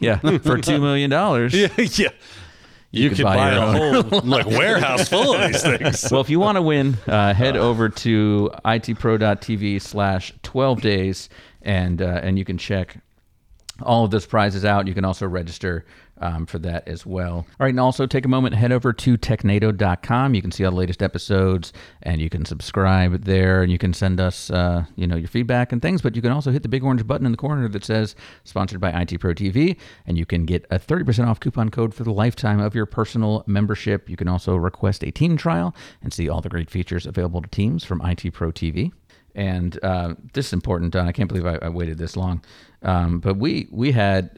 yeah, for two million dollars. yeah, yeah. You, could could buy buy, a whole like warehouse full of these things. well, if you want to win, uh, head over to itpro.tv slash 12 days and, uh, and you can check all of those prizes out. You can also register um, for that as well. All right, and also take a moment, head over to technado.com. You can see all the latest episodes, and you can subscribe there, and you can send us, uh, you know, your feedback and things. But you can also hit the big orange button in the corner that says "Sponsored by IT Pro TV," and you can get a 30% off coupon code for the lifetime of your personal membership. You can also request a team trial and see all the great features available to teams from IT Pro TV. And uh, this is important, Don. I can't believe I, I waited this long. Um, but we we had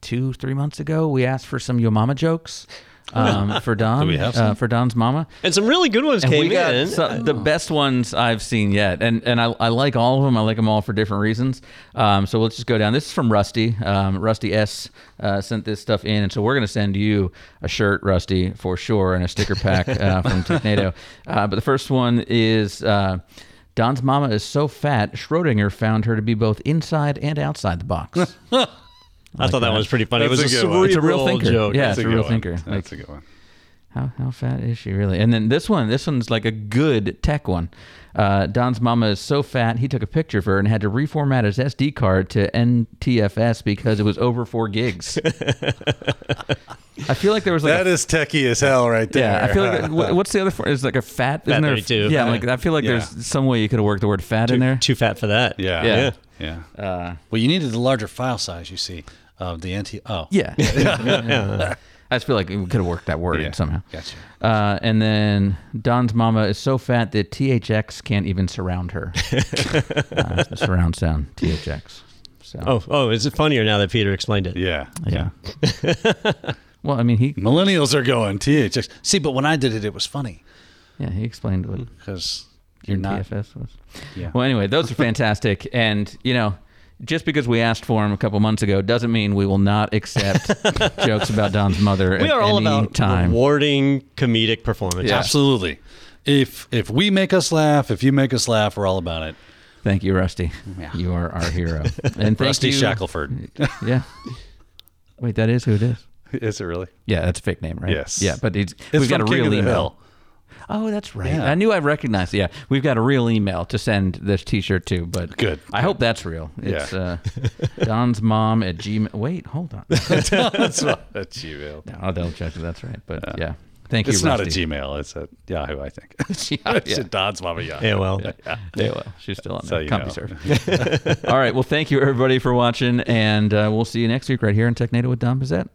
two, three months ago, we asked for some Yo Mama jokes um, for Don. Do we have uh, for Don's mama? And some really good ones And came we got in. so- the best ones I've seen yet, and and I, I like all of them. I like them all for different reasons. Um, so let's just go down. This is from Rusty. Um, Rusty S uh, sent this stuff in, and so we're gonna send you a shirt, Rusty, for sure, and a sticker pack uh, from Technado. Uh, but the first one is. Uh, Don's mama is so fat, Schrodinger found her to be both inside and outside the box. I thought that was pretty funny. it was a a good one. It's a real cerebral thinker. joke. Yeah, That's it's a good real one. thinker. Like, That's a good one. How how fat is she really? And then this one, this one's like a good tech one. Uh, Don's mama is so fat, he took a picture of her and had to reformat his SD card to NTFS because it was over four gigs. I feel like there was like That a, is techie as hell, right there. yeah. I feel like what- what's the other? For, is like a fat. Isn't there? a- 32. Yeah, like I feel like Yeah. there's some way you could have worked the word fat in there. too fat for that. Yeah. Yeah. Yeah. Uh, Well, you needed the larger file size, you see, of the NT. Oh. yeah. Yeah. I just feel like we could have worked that word Yeah. in somehow. Gotcha. Uh, and then Don's mama is so fat that THX can't even surround her. uh, surround sound THX. So Oh, oh, is it funnier now that Peter explained it? Yeah. yeah. well, I mean, he Millennials are going THX. See, but when I did it, it was funny yeah he explained what because your you're not. TFS was. Yeah. Well, anyway, those are fantastic, and you know. Just because we asked for them a couple months ago doesn't mean we will not accept jokes about Don's mother We at are all any about time. rewarding comedic performance. Absolutely. If if we make us laugh, if you make us laugh, we're all about it. Thank you, Rusty. Yeah. You are our hero. And thank Rusty you, Shackleford. Yeah. Wait, that is who it is. Is it really? Yeah, that's a fake name, right? Yes. Yeah, but it's, It's we've got a King real of the email. Hill. Oh, that's right. Yeah. I knew I recognized. it. Yeah, we've got a real email to send this T-shirt to, but Good. I hope that's real. It's Yeah. uh, Don's mom at Gmail. Wait, hold on. That's not a Gmail. no, I'll double check if that's right. But yeah, thank you. It's not a Gmail. It's a Yahoo, I think. Yeah, it's yeah. a Don's Mama Yahoo. Yeah, well. Yeah, well, she's still on So there. you CompuServe. All right. Well, thank you everybody for watching, and uh, we'll see you next week right here in TechNado with Don Pezet.